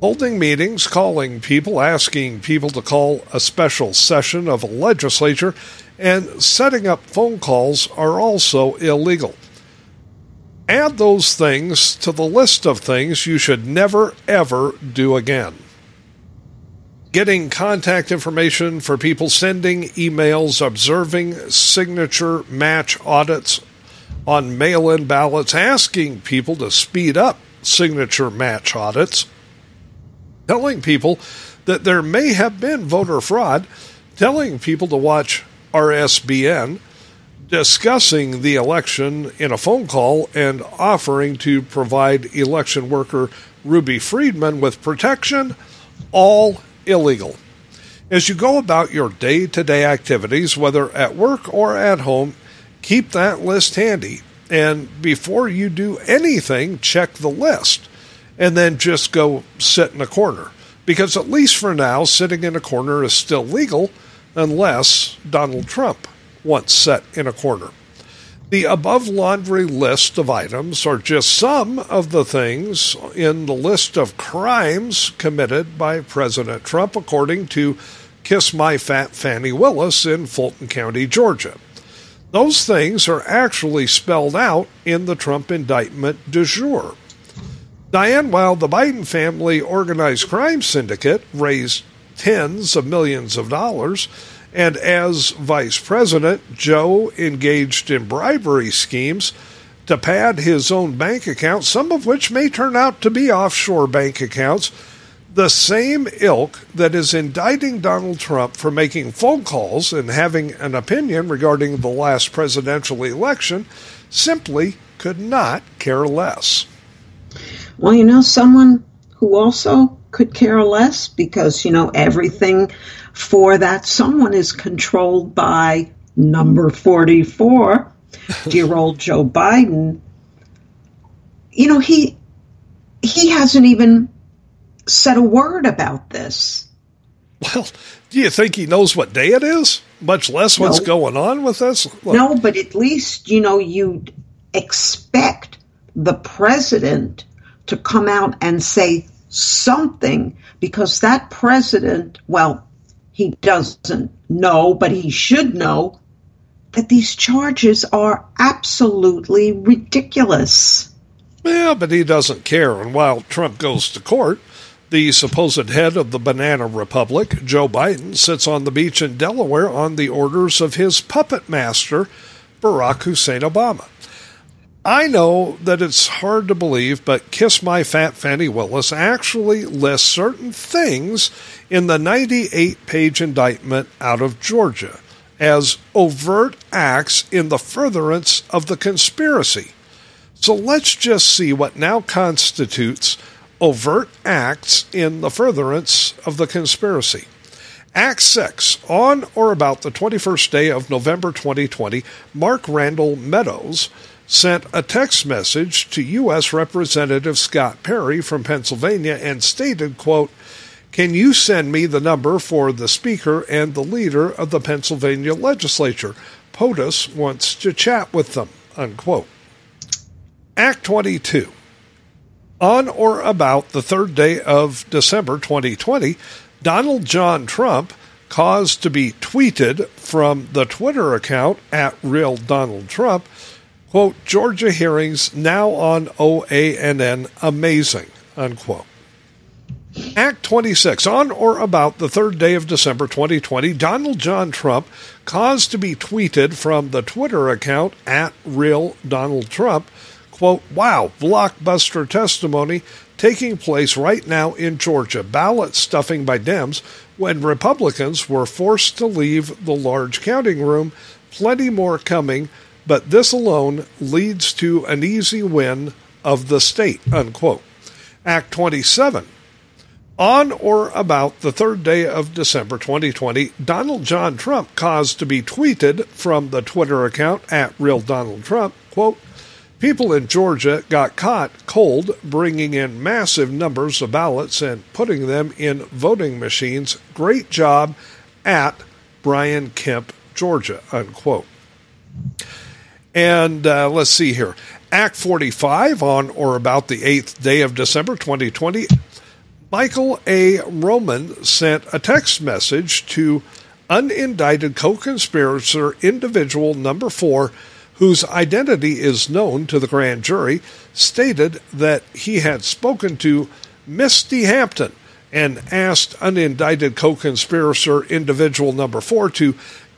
Speaker 4: Holding meetings, calling people, asking people to call a special session of a legislature, and setting up phone calls are also illegal. Add those things to the list of things you should never, ever do again. Getting contact information for people sending emails, observing signature match audits on mail in ballots, asking people to speed up signature match audits telling people that there may have been voter fraud, telling people to watch RSBN, discussing the election in a phone call, and offering to provide election worker Ruby Freeman with protection, all illegal. As you go about your day to day activities, whether at work or at home, keep that list handy. And before you do anything, check the list and then just go sit in a corner. Because at least for now, sitting in a corner is still legal unless Donald Trump once sat in a corner. The above laundry list of items are just some of the things in the list of crimes committed by President Trump, according to Kiss My Fat Fannie Willis in Fulton County, Georgia. Those things are actually spelled out in the Trump indictment du jour. Diane, while the Biden family organized crime syndicate raised tens of millions of dollars, and as vice president, Joe engaged in bribery schemes to pad his own bank accounts, some of which may turn out to be offshore bank accounts. The same ilk that is indicting Donald Trump for making phone calls and having an opinion regarding the last presidential election simply could not care less.
Speaker 7: Well, you know, someone who also could care less because, you know, everything for that someone is controlled by number 44, dear old Joe Biden. You know, he he hasn't even said a word about this.
Speaker 4: Well, do you think he knows what day it is? Much less what's
Speaker 7: No.
Speaker 4: going on with this? Look,
Speaker 7: No, but at least, you know, you'd expect the president to come out and say something because that president, well, he doesn't know, but he should know that these charges are absolutely ridiculous.
Speaker 4: Yeah, but he doesn't care. And while Trump goes to court, the supposed head of the Banana Republic, Joe Biden, sits on the beach in Delaware on the orders of his puppet master, Barack Hussein Obama. I know that it's hard to believe, but Kiss My Fat Fannie Willis actually lists certain things in the 98 page indictment out of Georgia as overt acts in the furtherance of the conspiracy. So let's just see what now constitutes overt acts in the furtherance of the conspiracy. Act 6. On or about the 21st day of November 2020, Mark Randall Meadows sent a text message to U.S. Representative Scott Perry from Pennsylvania and stated, quote, can you send me the number for the Speaker and the leader of the Pennsylvania legislature? POTUS wants to chat with them. Unquote. Act 22. On or about the third day of December 2020, Donald John Trump caused to be tweeted from the Twitter account at Real Donald Trump, quote, Georgia hearings now on OANN amazing, unquote. Act 26. On or about the third day of December 2020, Donald John Trump caused to be tweeted from the Twitter account at Real Donald Trump, quote, Wow, blockbuster testimony taking place right now in Georgia. Ballot stuffing by Dems when Republicans were forced to leave the large counting room. Plenty more coming, but this alone leads to an easy win of the state, unquote. Act 27. On or about the third day of December 2020, Donald John Trump caused to be tweeted from the Twitter account at Real Donald Trump, quote, People in Georgia got caught cold bringing in massive numbers of ballots and putting them in voting machines. Great job at Brian Kemp, Georgia, unquote. And uh, let's see here. Act 45 on or about the 8th day of December 2020, Michael A. Roman sent a text message to unindicted co conspirator individual number four, whose identity is known to the grand jury, stated that he had spoken to Misty Hampton and asked unindicted co conspirator individual number four to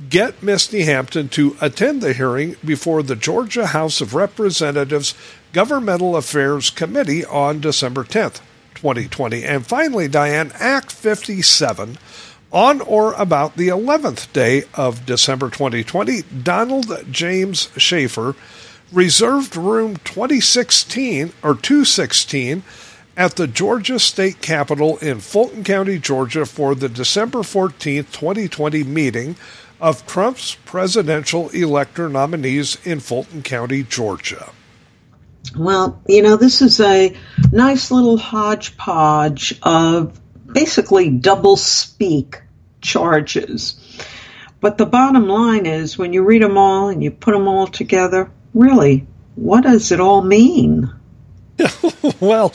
Speaker 4: get Misty Hampton to attend the hearing before the Georgia House of Representatives Governmental Affairs Committee on December 10th. 2020. And finally, Diane, Act 57. On or about the 11th day of December 2020, Donald James Shafer reserved room 2016 or 216 at the Georgia State Capitol in Fulton County, Georgia for the December 14th, 2020 meeting of Trump's presidential elector nominees in Fulton County, Georgia.
Speaker 7: Well, you know, this is a nice little hodgepodge of basically double speak charges. But the bottom line is when you read them all and you put them all together, really, what does it all mean?
Speaker 4: well,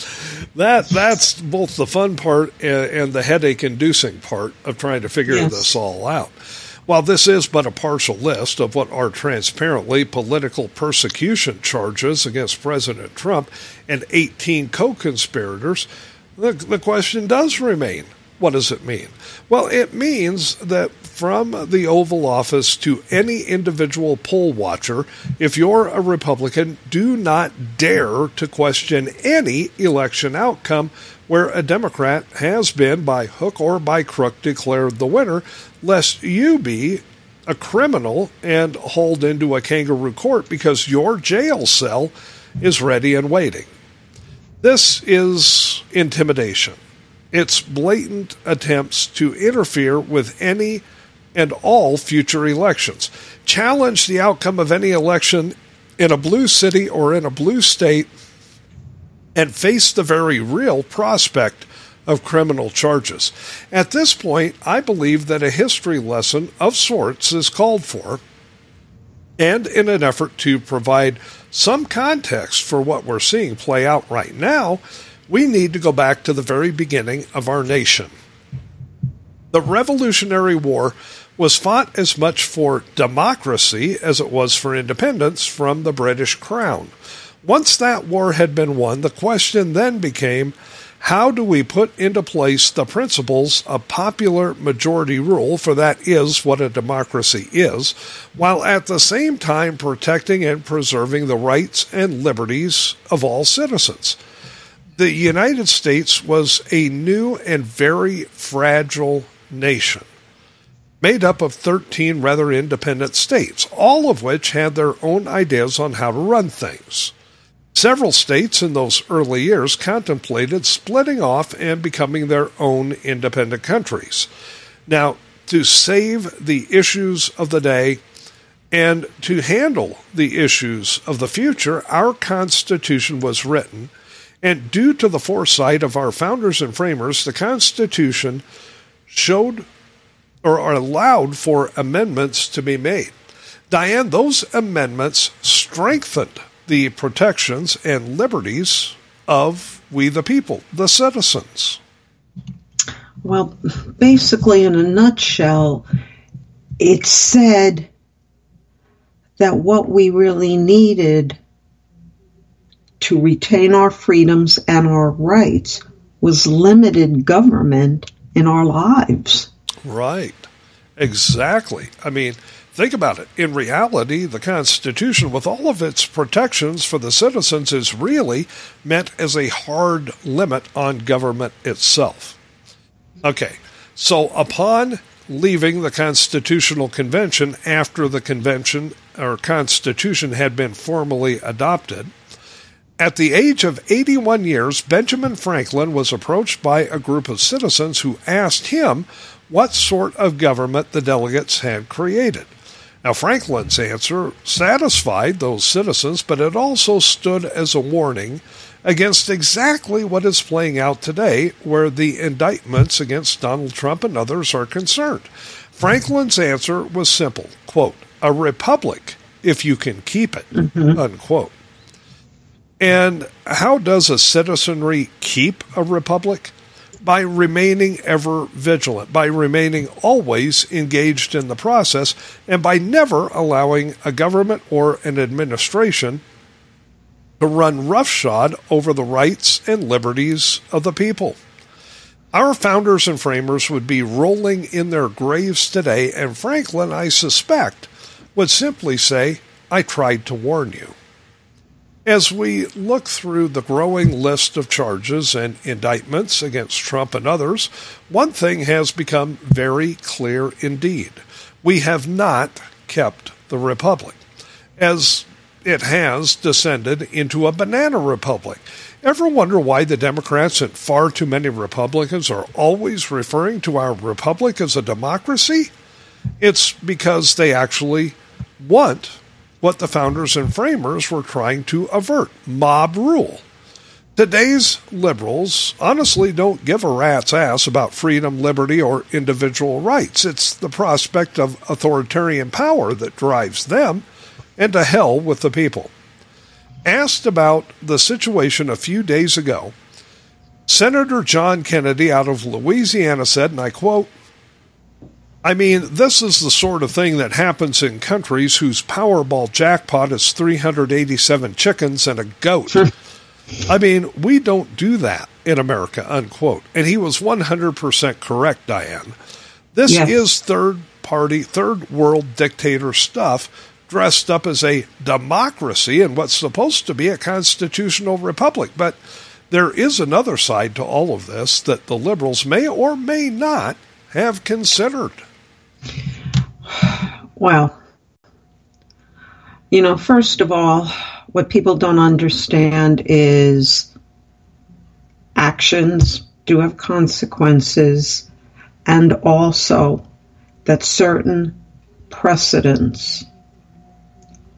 Speaker 4: that that's both the fun part and, and the headache-inducing part of trying to figure
Speaker 7: Yes.
Speaker 4: this all out. While this is but a partial list of what are transparently political persecution charges against President Trump and 18 co-conspirators, the, the question does remain: What does it mean? Well, it means that from the Oval Office to any individual poll watcher, if you're a Republican, do not dare to question any election outcome where a Democrat has been, by hook or by crook, declared the winner, lest you be a criminal and hauled into a kangaroo court because your jail cell is ready and waiting. This is intimidation. It's blatant attempts to interfere with any and all future elections. Challenge the outcome of any election in a blue city or in a blue state and face the very real prospect of criminal charges. At this point, I believe that a history lesson of sorts is called for, and in an effort to provide some context for what we're seeing play out right now, we need to go back to the very beginning of our nation. The Revolutionary War was fought as much for democracy as it was for independence from the British Crown. Once that war had been won, the question then became how do we put into place the principles of popular majority rule, for that is what a democracy is, while at the same time protecting and preserving the rights and liberties of all citizens? The United States was a new and very fragile nation made up of 13 rather independent states, all of which had their own ideas on how to run things. Several states in those early years contemplated splitting off and becoming their own independent countries. Now, to save the issues of the day and to handle the issues of the future, our Constitution was written, and due to the foresight of our founders and framers, the Constitution showed or allowed for amendments to be made. Diane, those amendments strengthened the protections and liberties of we the people, the citizens.
Speaker 7: Well, basically, in a nutshell, it said that what we really needed to retain our freedoms and our rights was limited government in our lives.
Speaker 4: Right. Exactly. I mean, think about it. In reality, the Constitution, with all of its protections for the citizens, is really meant as a hard limit on government itself. Okay, so upon leaving the Constitutional Convention after the convention or Constitution had been formally adopted, at the age of 81 years, Benjamin Franklin was approached by a group of citizens who asked him what sort of government the delegates had created. Now, Franklin's answer satisfied those citizens, but it also stood as a warning against exactly what is playing out today, where the indictments against Donald Trump and others are concerned. Franklin's answer was simple quote, a republic if you can keep it, mm-hmm. unquote. And how does a citizenry keep a republic? By remaining ever vigilant, by remaining always engaged in the process, and by never allowing a government or an administration to run roughshod over the rights and liberties of the people. Our founders and framers would be rolling in their graves today, and Franklin, I suspect, would simply say, I tried to warn you. As we look through the growing list of charges and indictments against Trump and others, one thing has become very clear indeed. We have not kept the Republic, as it has descended into a banana republic. Ever wonder why the Democrats and far too many Republicans are always referring to our republic as a democracy? It's because they actually want what the founders and framers were trying to avert mob rule. Today's liberals honestly don't give a rat's ass about freedom, liberty, or individual rights. It's the prospect of authoritarian power that drives them, and to hell with the people. Asked about the situation a few days ago, Senator John Kennedy out of Louisiana said, and I quote, I mean, this is the sort of thing that happens in countries whose Powerball jackpot is 387 chickens and a goat. I mean, we don't do that in America, unquote. And he was 100% correct, Diane. This
Speaker 7: Yes.
Speaker 4: is third party, third world dictator stuff dressed up as a democracy and what's supposed to be a constitutional republic. But there is another side to all of this that the liberals may or may not have considered.
Speaker 7: Well, you know, first of all, what people don't understand is actions do have consequences, and also that certain precedents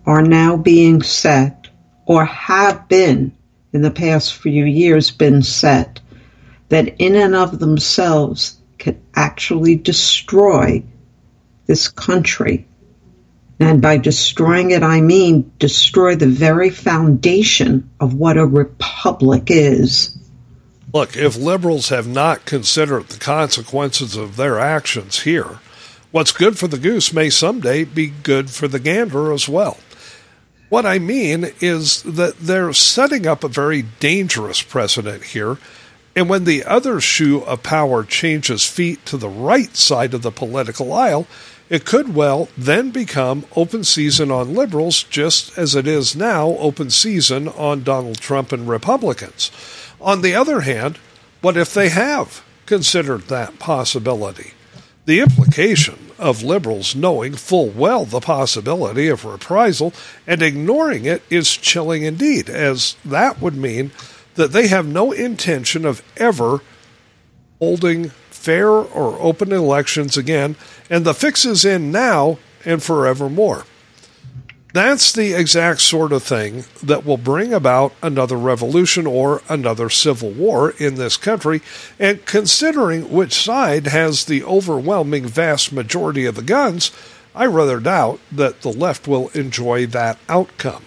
Speaker 7: are now being set or have been in the past few years been set that in and of themselves can actually destroy this country. And by destroying it, I mean destroy the very foundation of what a republic is.
Speaker 4: Look, if liberals have not considered the consequences of their actions here, what's good for the goose may someday be good for the gander as well. What I mean is that they're setting up a very dangerous precedent here, and when the other shoe of power changes feet to the right side of the political aisle, it could well then become open season on liberals, just as it is now open season on Donald Trump and Republicans. On the other hand, what if they have considered that possibility? The implication of liberals knowing full well the possibility of reprisal and ignoring it is chilling indeed, as that would mean that they have no intention of ever holding fair or open elections again, and the fix is in now and forevermore. That's the exact sort of thing that will bring about another revolution or another civil war in this country. And considering which side has the overwhelming vast majority of the guns, I rather doubt that the left will enjoy that outcome.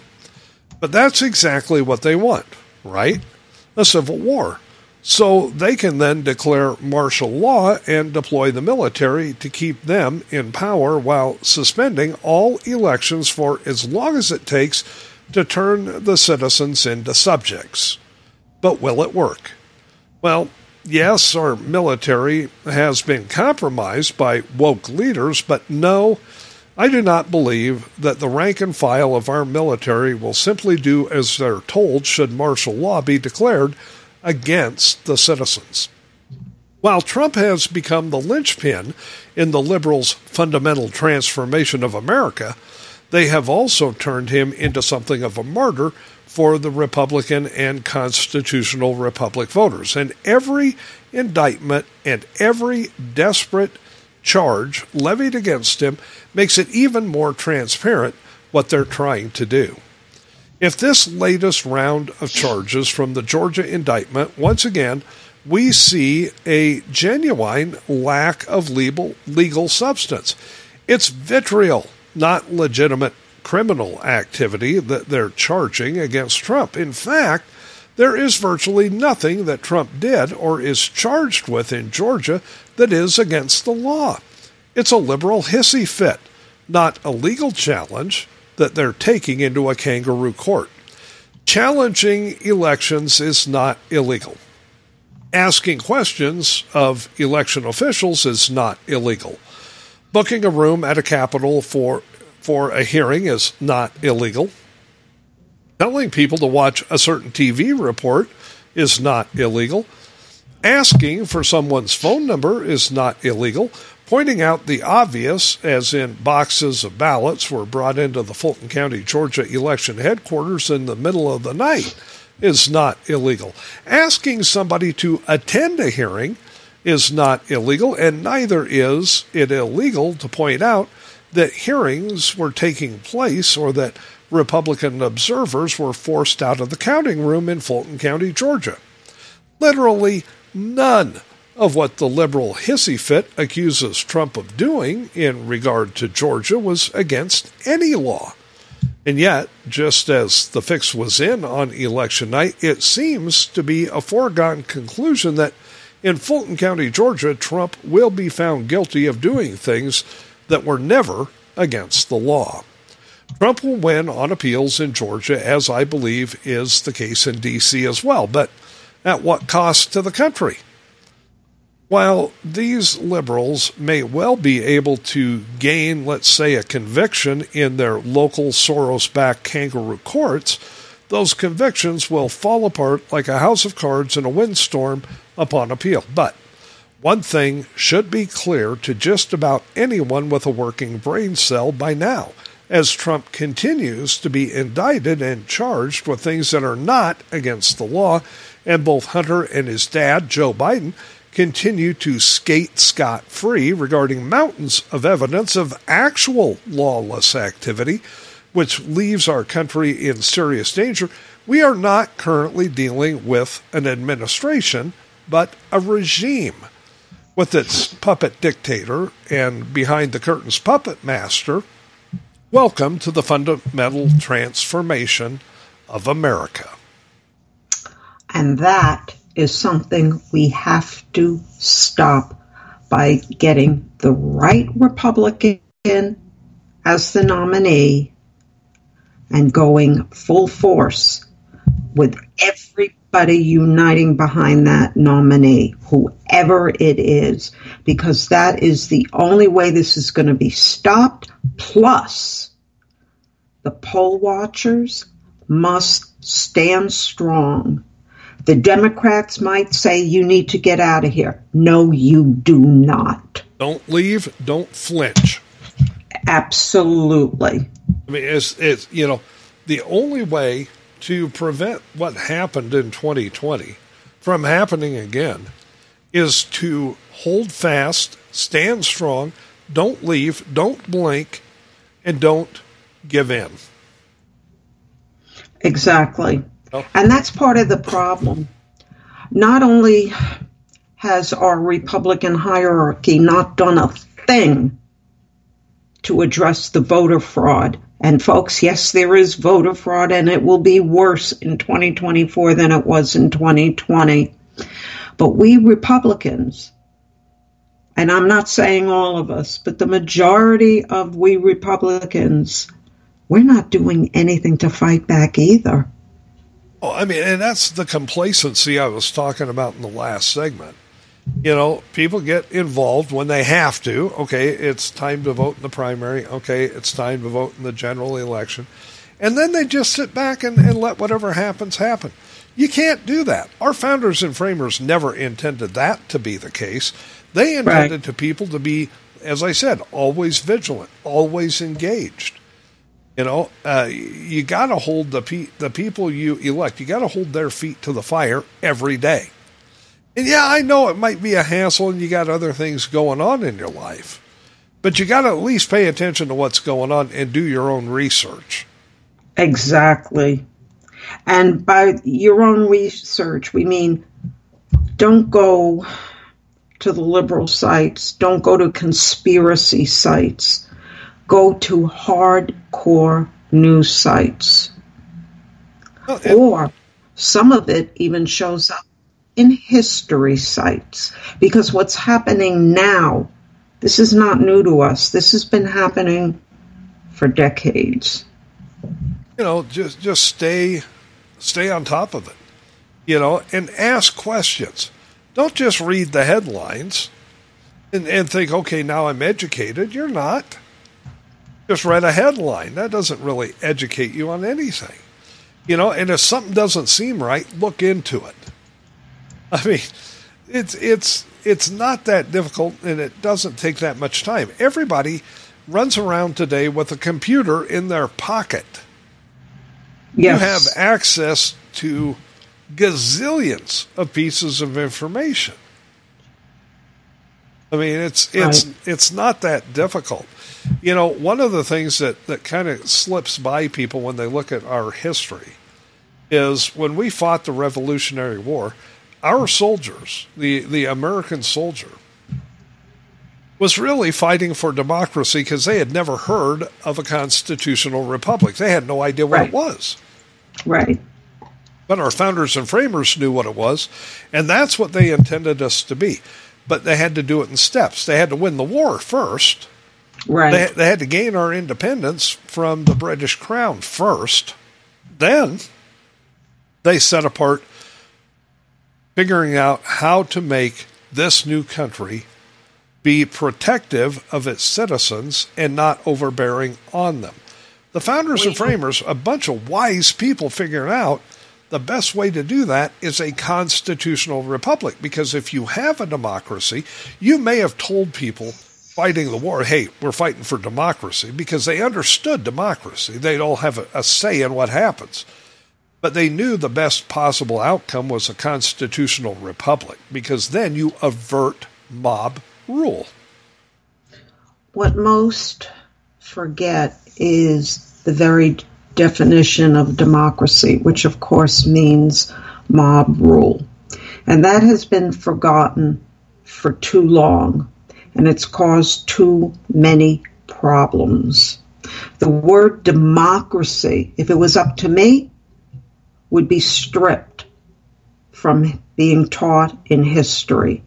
Speaker 4: But that's exactly what they want, right? A civil war. So they can then declare martial law and deploy the military to keep them in power while suspending all elections for as long as it takes to turn the citizens into subjects. But will it work? Well, yes, our military has been compromised by woke leaders, but no, I do not believe that the rank and file of our military will simply do as they're told should martial law be declared against the citizens. While Trump has become the linchpin in the liberals' fundamental transformation of America, they have also turned him into something of a martyr for the Republican and constitutional Republic voters. And every indictment and every desperate charge levied against him makes it even more transparent what they're trying to do. If this latest round of charges from the Georgia indictment, once again, we see a genuine lack of legal, legal substance. It's vitriol, not legitimate criminal activity that they're charging against Trump. In fact, there is virtually nothing that Trump did or is charged with in Georgia that is against the law. It's a liberal hissy fit, not a legal challenge that they're taking into a kangaroo court. Challenging elections is not illegal. Asking questions of election officials is not illegal. Booking a room at a capitol for for a hearing is not illegal. Telling people to watch a certain TV report is not illegal. Asking for someone's phone number is not illegal. Pointing out the obvious, as in boxes of ballots were brought into the Fulton County, Georgia election headquarters in the middle of the night, is not illegal. Asking somebody to attend a hearing is not illegal, and neither is it illegal to point out that hearings were taking place or that Republican observers were forced out of the counting room in Fulton County, Georgia. Literally none of what the liberal hissy fit accuses Trump of doing in regard to Georgia was against any law. And yet, just as the fix was in on election night, it seems to be a foregone conclusion that in Fulton County, Georgia, Trump will be found guilty of doing things that were never against the law. Trump will win on appeals in Georgia, as I believe is the case in D.C. as well, but at what cost to the country? While these liberals may well be able to gain, let's say, a conviction in their local Soros backed kangaroo courts, those convictions will fall apart like a house of cards in a windstorm upon appeal. But one thing should be clear to just about anyone with a working brain cell by now, as Trump continues to be indicted and charged with things that are not against the law, and both Hunter and his dad, Joe Biden, continue to skate scot free regarding mountains of evidence of actual lawless activity, which leaves our country in serious danger. We are not currently dealing with an administration, but a regime with its puppet dictator and behind the curtains puppet master. Welcome to the fundamental transformation of America.
Speaker 7: And that is something we have to stop by getting the right Republican as the nominee and going full force with everybody uniting behind that nominee, whoever it is, because that is the only way this is going to be stopped. Plus, the poll watchers must stand strong the Democrats might say you need to get out of here. No, you do not.
Speaker 4: Don't leave. Don't flinch.
Speaker 7: Absolutely.
Speaker 4: I mean, it's, it's you know, the only way to prevent what happened in 2020 from happening again is to hold fast, stand strong, don't leave, don't blink, and don't give in.
Speaker 7: Exactly. And that's part of the problem. Not only has our Republican hierarchy not done a thing to address the voter fraud, and folks, yes, there is voter fraud, and it will be worse in 2024 than it was in 2020. But we Republicans, and I'm not saying all of us, but the majority of we Republicans, we're not doing anything to fight back either.
Speaker 4: Well, I mean, and that's the complacency I was talking about in the last segment. You know, people get involved when they have to. Okay, it's time to vote in the primary. Okay, it's time to vote in the general election. And then they just sit back and, and let whatever happens happen. You can't do that. Our founders and framers never intended that to be the case. They intended right. to people to be, as I said, always vigilant, always engaged. You know, uh, you got to hold the pe- the people you elect. You got to hold their feet to the fire every day. And yeah, I know it might be a hassle, and you got other things going on in your life, but you got to at least pay attention to what's going on and do your own research.
Speaker 7: Exactly. And by your own research, we mean don't go to the liberal sites, don't go to conspiracy sites go to hardcore news sites. Oh, or some of it even shows up in history sites. Because what's happening now, this is not new to us. This has been happening for decades.
Speaker 4: You know, just just stay stay on top of it. You know, and ask questions. Don't just read the headlines and, and think, okay, now I'm educated. You're not just read a headline. That doesn't really educate you on anything. You know, and if something doesn't seem right, look into it. I mean, it's it's it's not that difficult and it doesn't take that much time. Everybody runs around today with a computer in their pocket. Yes. You have access to gazillions of pieces of information. I mean, it's it's right. it's not that difficult. You know, one of the things that, that kind of slips by people when they look at our history is when we fought the Revolutionary War, our soldiers, the, the American soldier, was really fighting for democracy because they had never heard of a constitutional republic. They had no idea what
Speaker 7: Right.
Speaker 4: it was.
Speaker 7: Right.
Speaker 4: But our founders and framers knew what it was, and that's what they intended us to be. But they had to do it in steps. They had to win the war first.
Speaker 7: Right.
Speaker 4: They, they had to gain our independence from the British Crown first. Then they set apart figuring out how to make this new country be protective of its citizens and not overbearing on them. The founders and framers, a bunch of wise people, figuring out the best way to do that is a constitutional republic. Because if you have a democracy, you may have told people fighting the war, hey, we're fighting for democracy, because they understood democracy. They'd all have a, a say in what happens. But they knew the best possible outcome was a constitutional republic, because then you avert mob rule.
Speaker 7: What most forget is the very definition of democracy, which of course means mob rule. And that has been forgotten for too long, and it's caused too many problems. The word democracy, if it was up to me, would be stripped from being taught in history.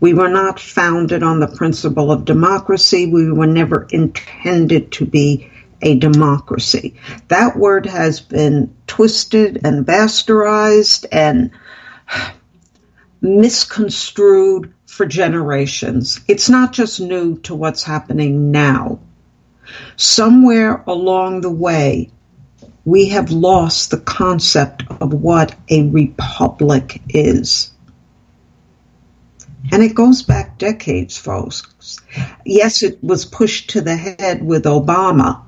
Speaker 7: We were not founded on the principle of democracy. We were never intended to be a democracy. That word has been twisted and bastardized and misconstrued for generations. It's not just new to what's happening now. Somewhere along the way, we have lost the concept of what a republic is. And it goes back decades, folks. Yes, it was pushed to the head with Obama,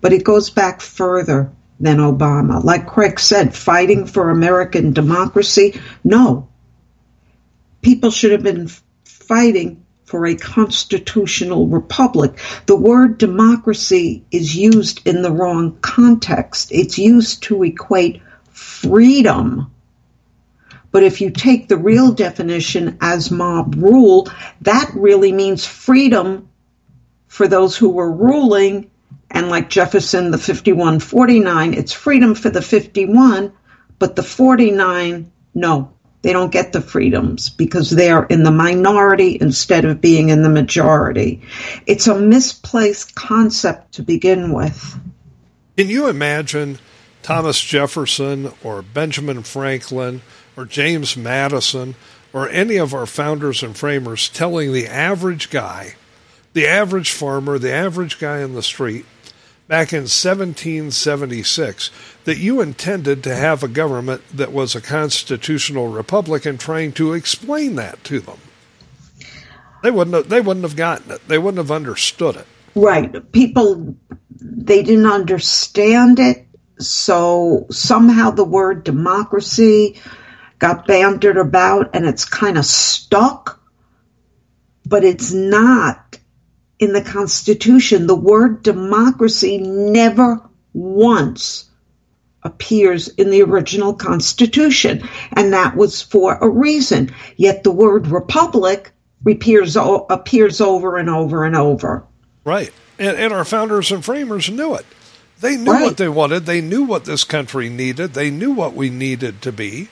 Speaker 7: but it goes back further than Obama. Like Craig said, fighting for American democracy, no. People should have been fighting for a constitutional republic. The word democracy is used in the wrong context. It's used to equate freedom. But if you take the real definition as mob rule, that really means freedom for those who were ruling. And like Jefferson, the 5149, it's freedom for the 51, but the 49, no, they don't get the freedoms because they are in the minority instead of being in the majority. It's a misplaced concept to begin with.
Speaker 4: Can you imagine Thomas Jefferson or Benjamin Franklin or James Madison or any of our founders and framers telling the average guy, the average farmer, the average guy in the street back in 1776 that you intended to have a government that was a constitutional republic and trying to explain that to them? They wouldn't have, they wouldn't have gotten it. They wouldn't have understood it.
Speaker 7: Right. People, they didn't understand it. So somehow the word democracy got bantered about and it's kind of stuck, but it's not in the Constitution. The word democracy never once appears in the original Constitution, and that was for a reason. Yet the word republic appears, appears over and over and over.
Speaker 4: Right. And, and our founders and framers knew it. They knew
Speaker 7: Right.
Speaker 4: what they wanted. They knew what this country needed. They knew what we needed to be.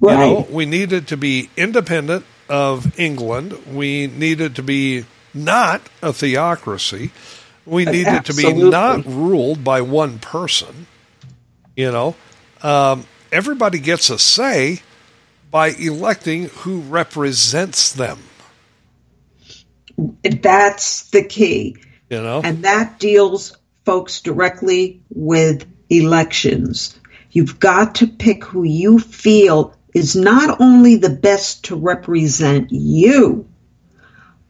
Speaker 7: Right.
Speaker 4: You know, we needed to be independent of England. We needed to be not a theocracy. We need it to be not ruled by one person. You know, um, everybody gets a say by electing who represents them.
Speaker 7: That's the key.
Speaker 4: You know,
Speaker 7: And that deals, folks, directly with elections. You've got to pick who you feel is not only the best to represent you,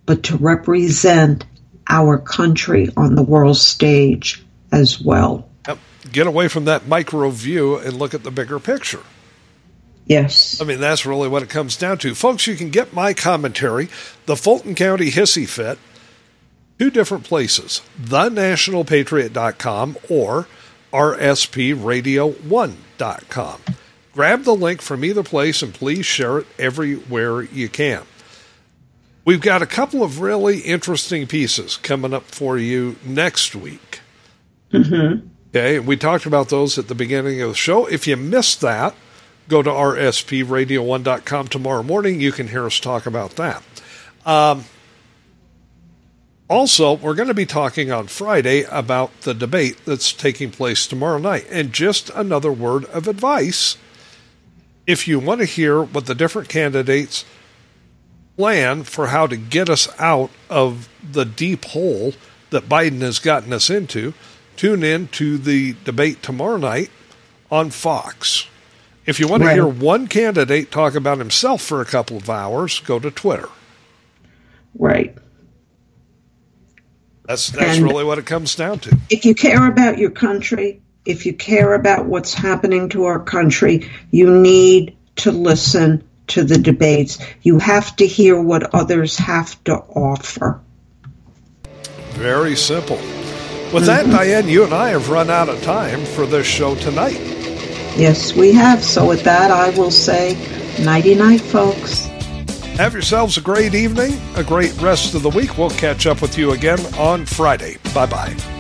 Speaker 7: but to represent our country on the world stage as well.
Speaker 4: Yep. get away from that micro view and look at the bigger picture.
Speaker 7: Yes.
Speaker 4: I mean, that's really what it comes down to. Folks, you can get my commentary, the Fulton County Hissy Fit, two different places thenationalpatriot.com or rspradio1.com. Grab the link from either place and please share it everywhere you can. We've got a couple of really interesting pieces coming up for you next week.
Speaker 7: Mm-hmm.
Speaker 4: Okay, we talked about those at the beginning of the show. If you missed that, go to rspradio1.com tomorrow morning. You can hear us talk about that. Um, also, we're going to be talking on Friday about the debate that's taking place tomorrow night. And just another word of advice if you want to hear what the different candidates plan for how to get us out of the deep hole that Biden has gotten us into, tune in to the debate tomorrow night on Fox. If you want to
Speaker 7: Right.
Speaker 4: hear one candidate talk about himself for a couple of hours, go to Twitter.
Speaker 7: Right.
Speaker 4: That's that's
Speaker 7: And-
Speaker 4: really what it comes down to.
Speaker 7: If you care about your country, if you care about what's happening to our country, you need to listen to the debates. You have to hear what others have to offer.
Speaker 4: Very simple. With that, mm-hmm. Diane, you and I have run out of time for this show tonight.
Speaker 7: Yes, we have. So with that, I will say nighty night, folks.
Speaker 4: Have yourselves a great evening, a great rest of the week. We'll catch up with you again on Friday. Bye bye.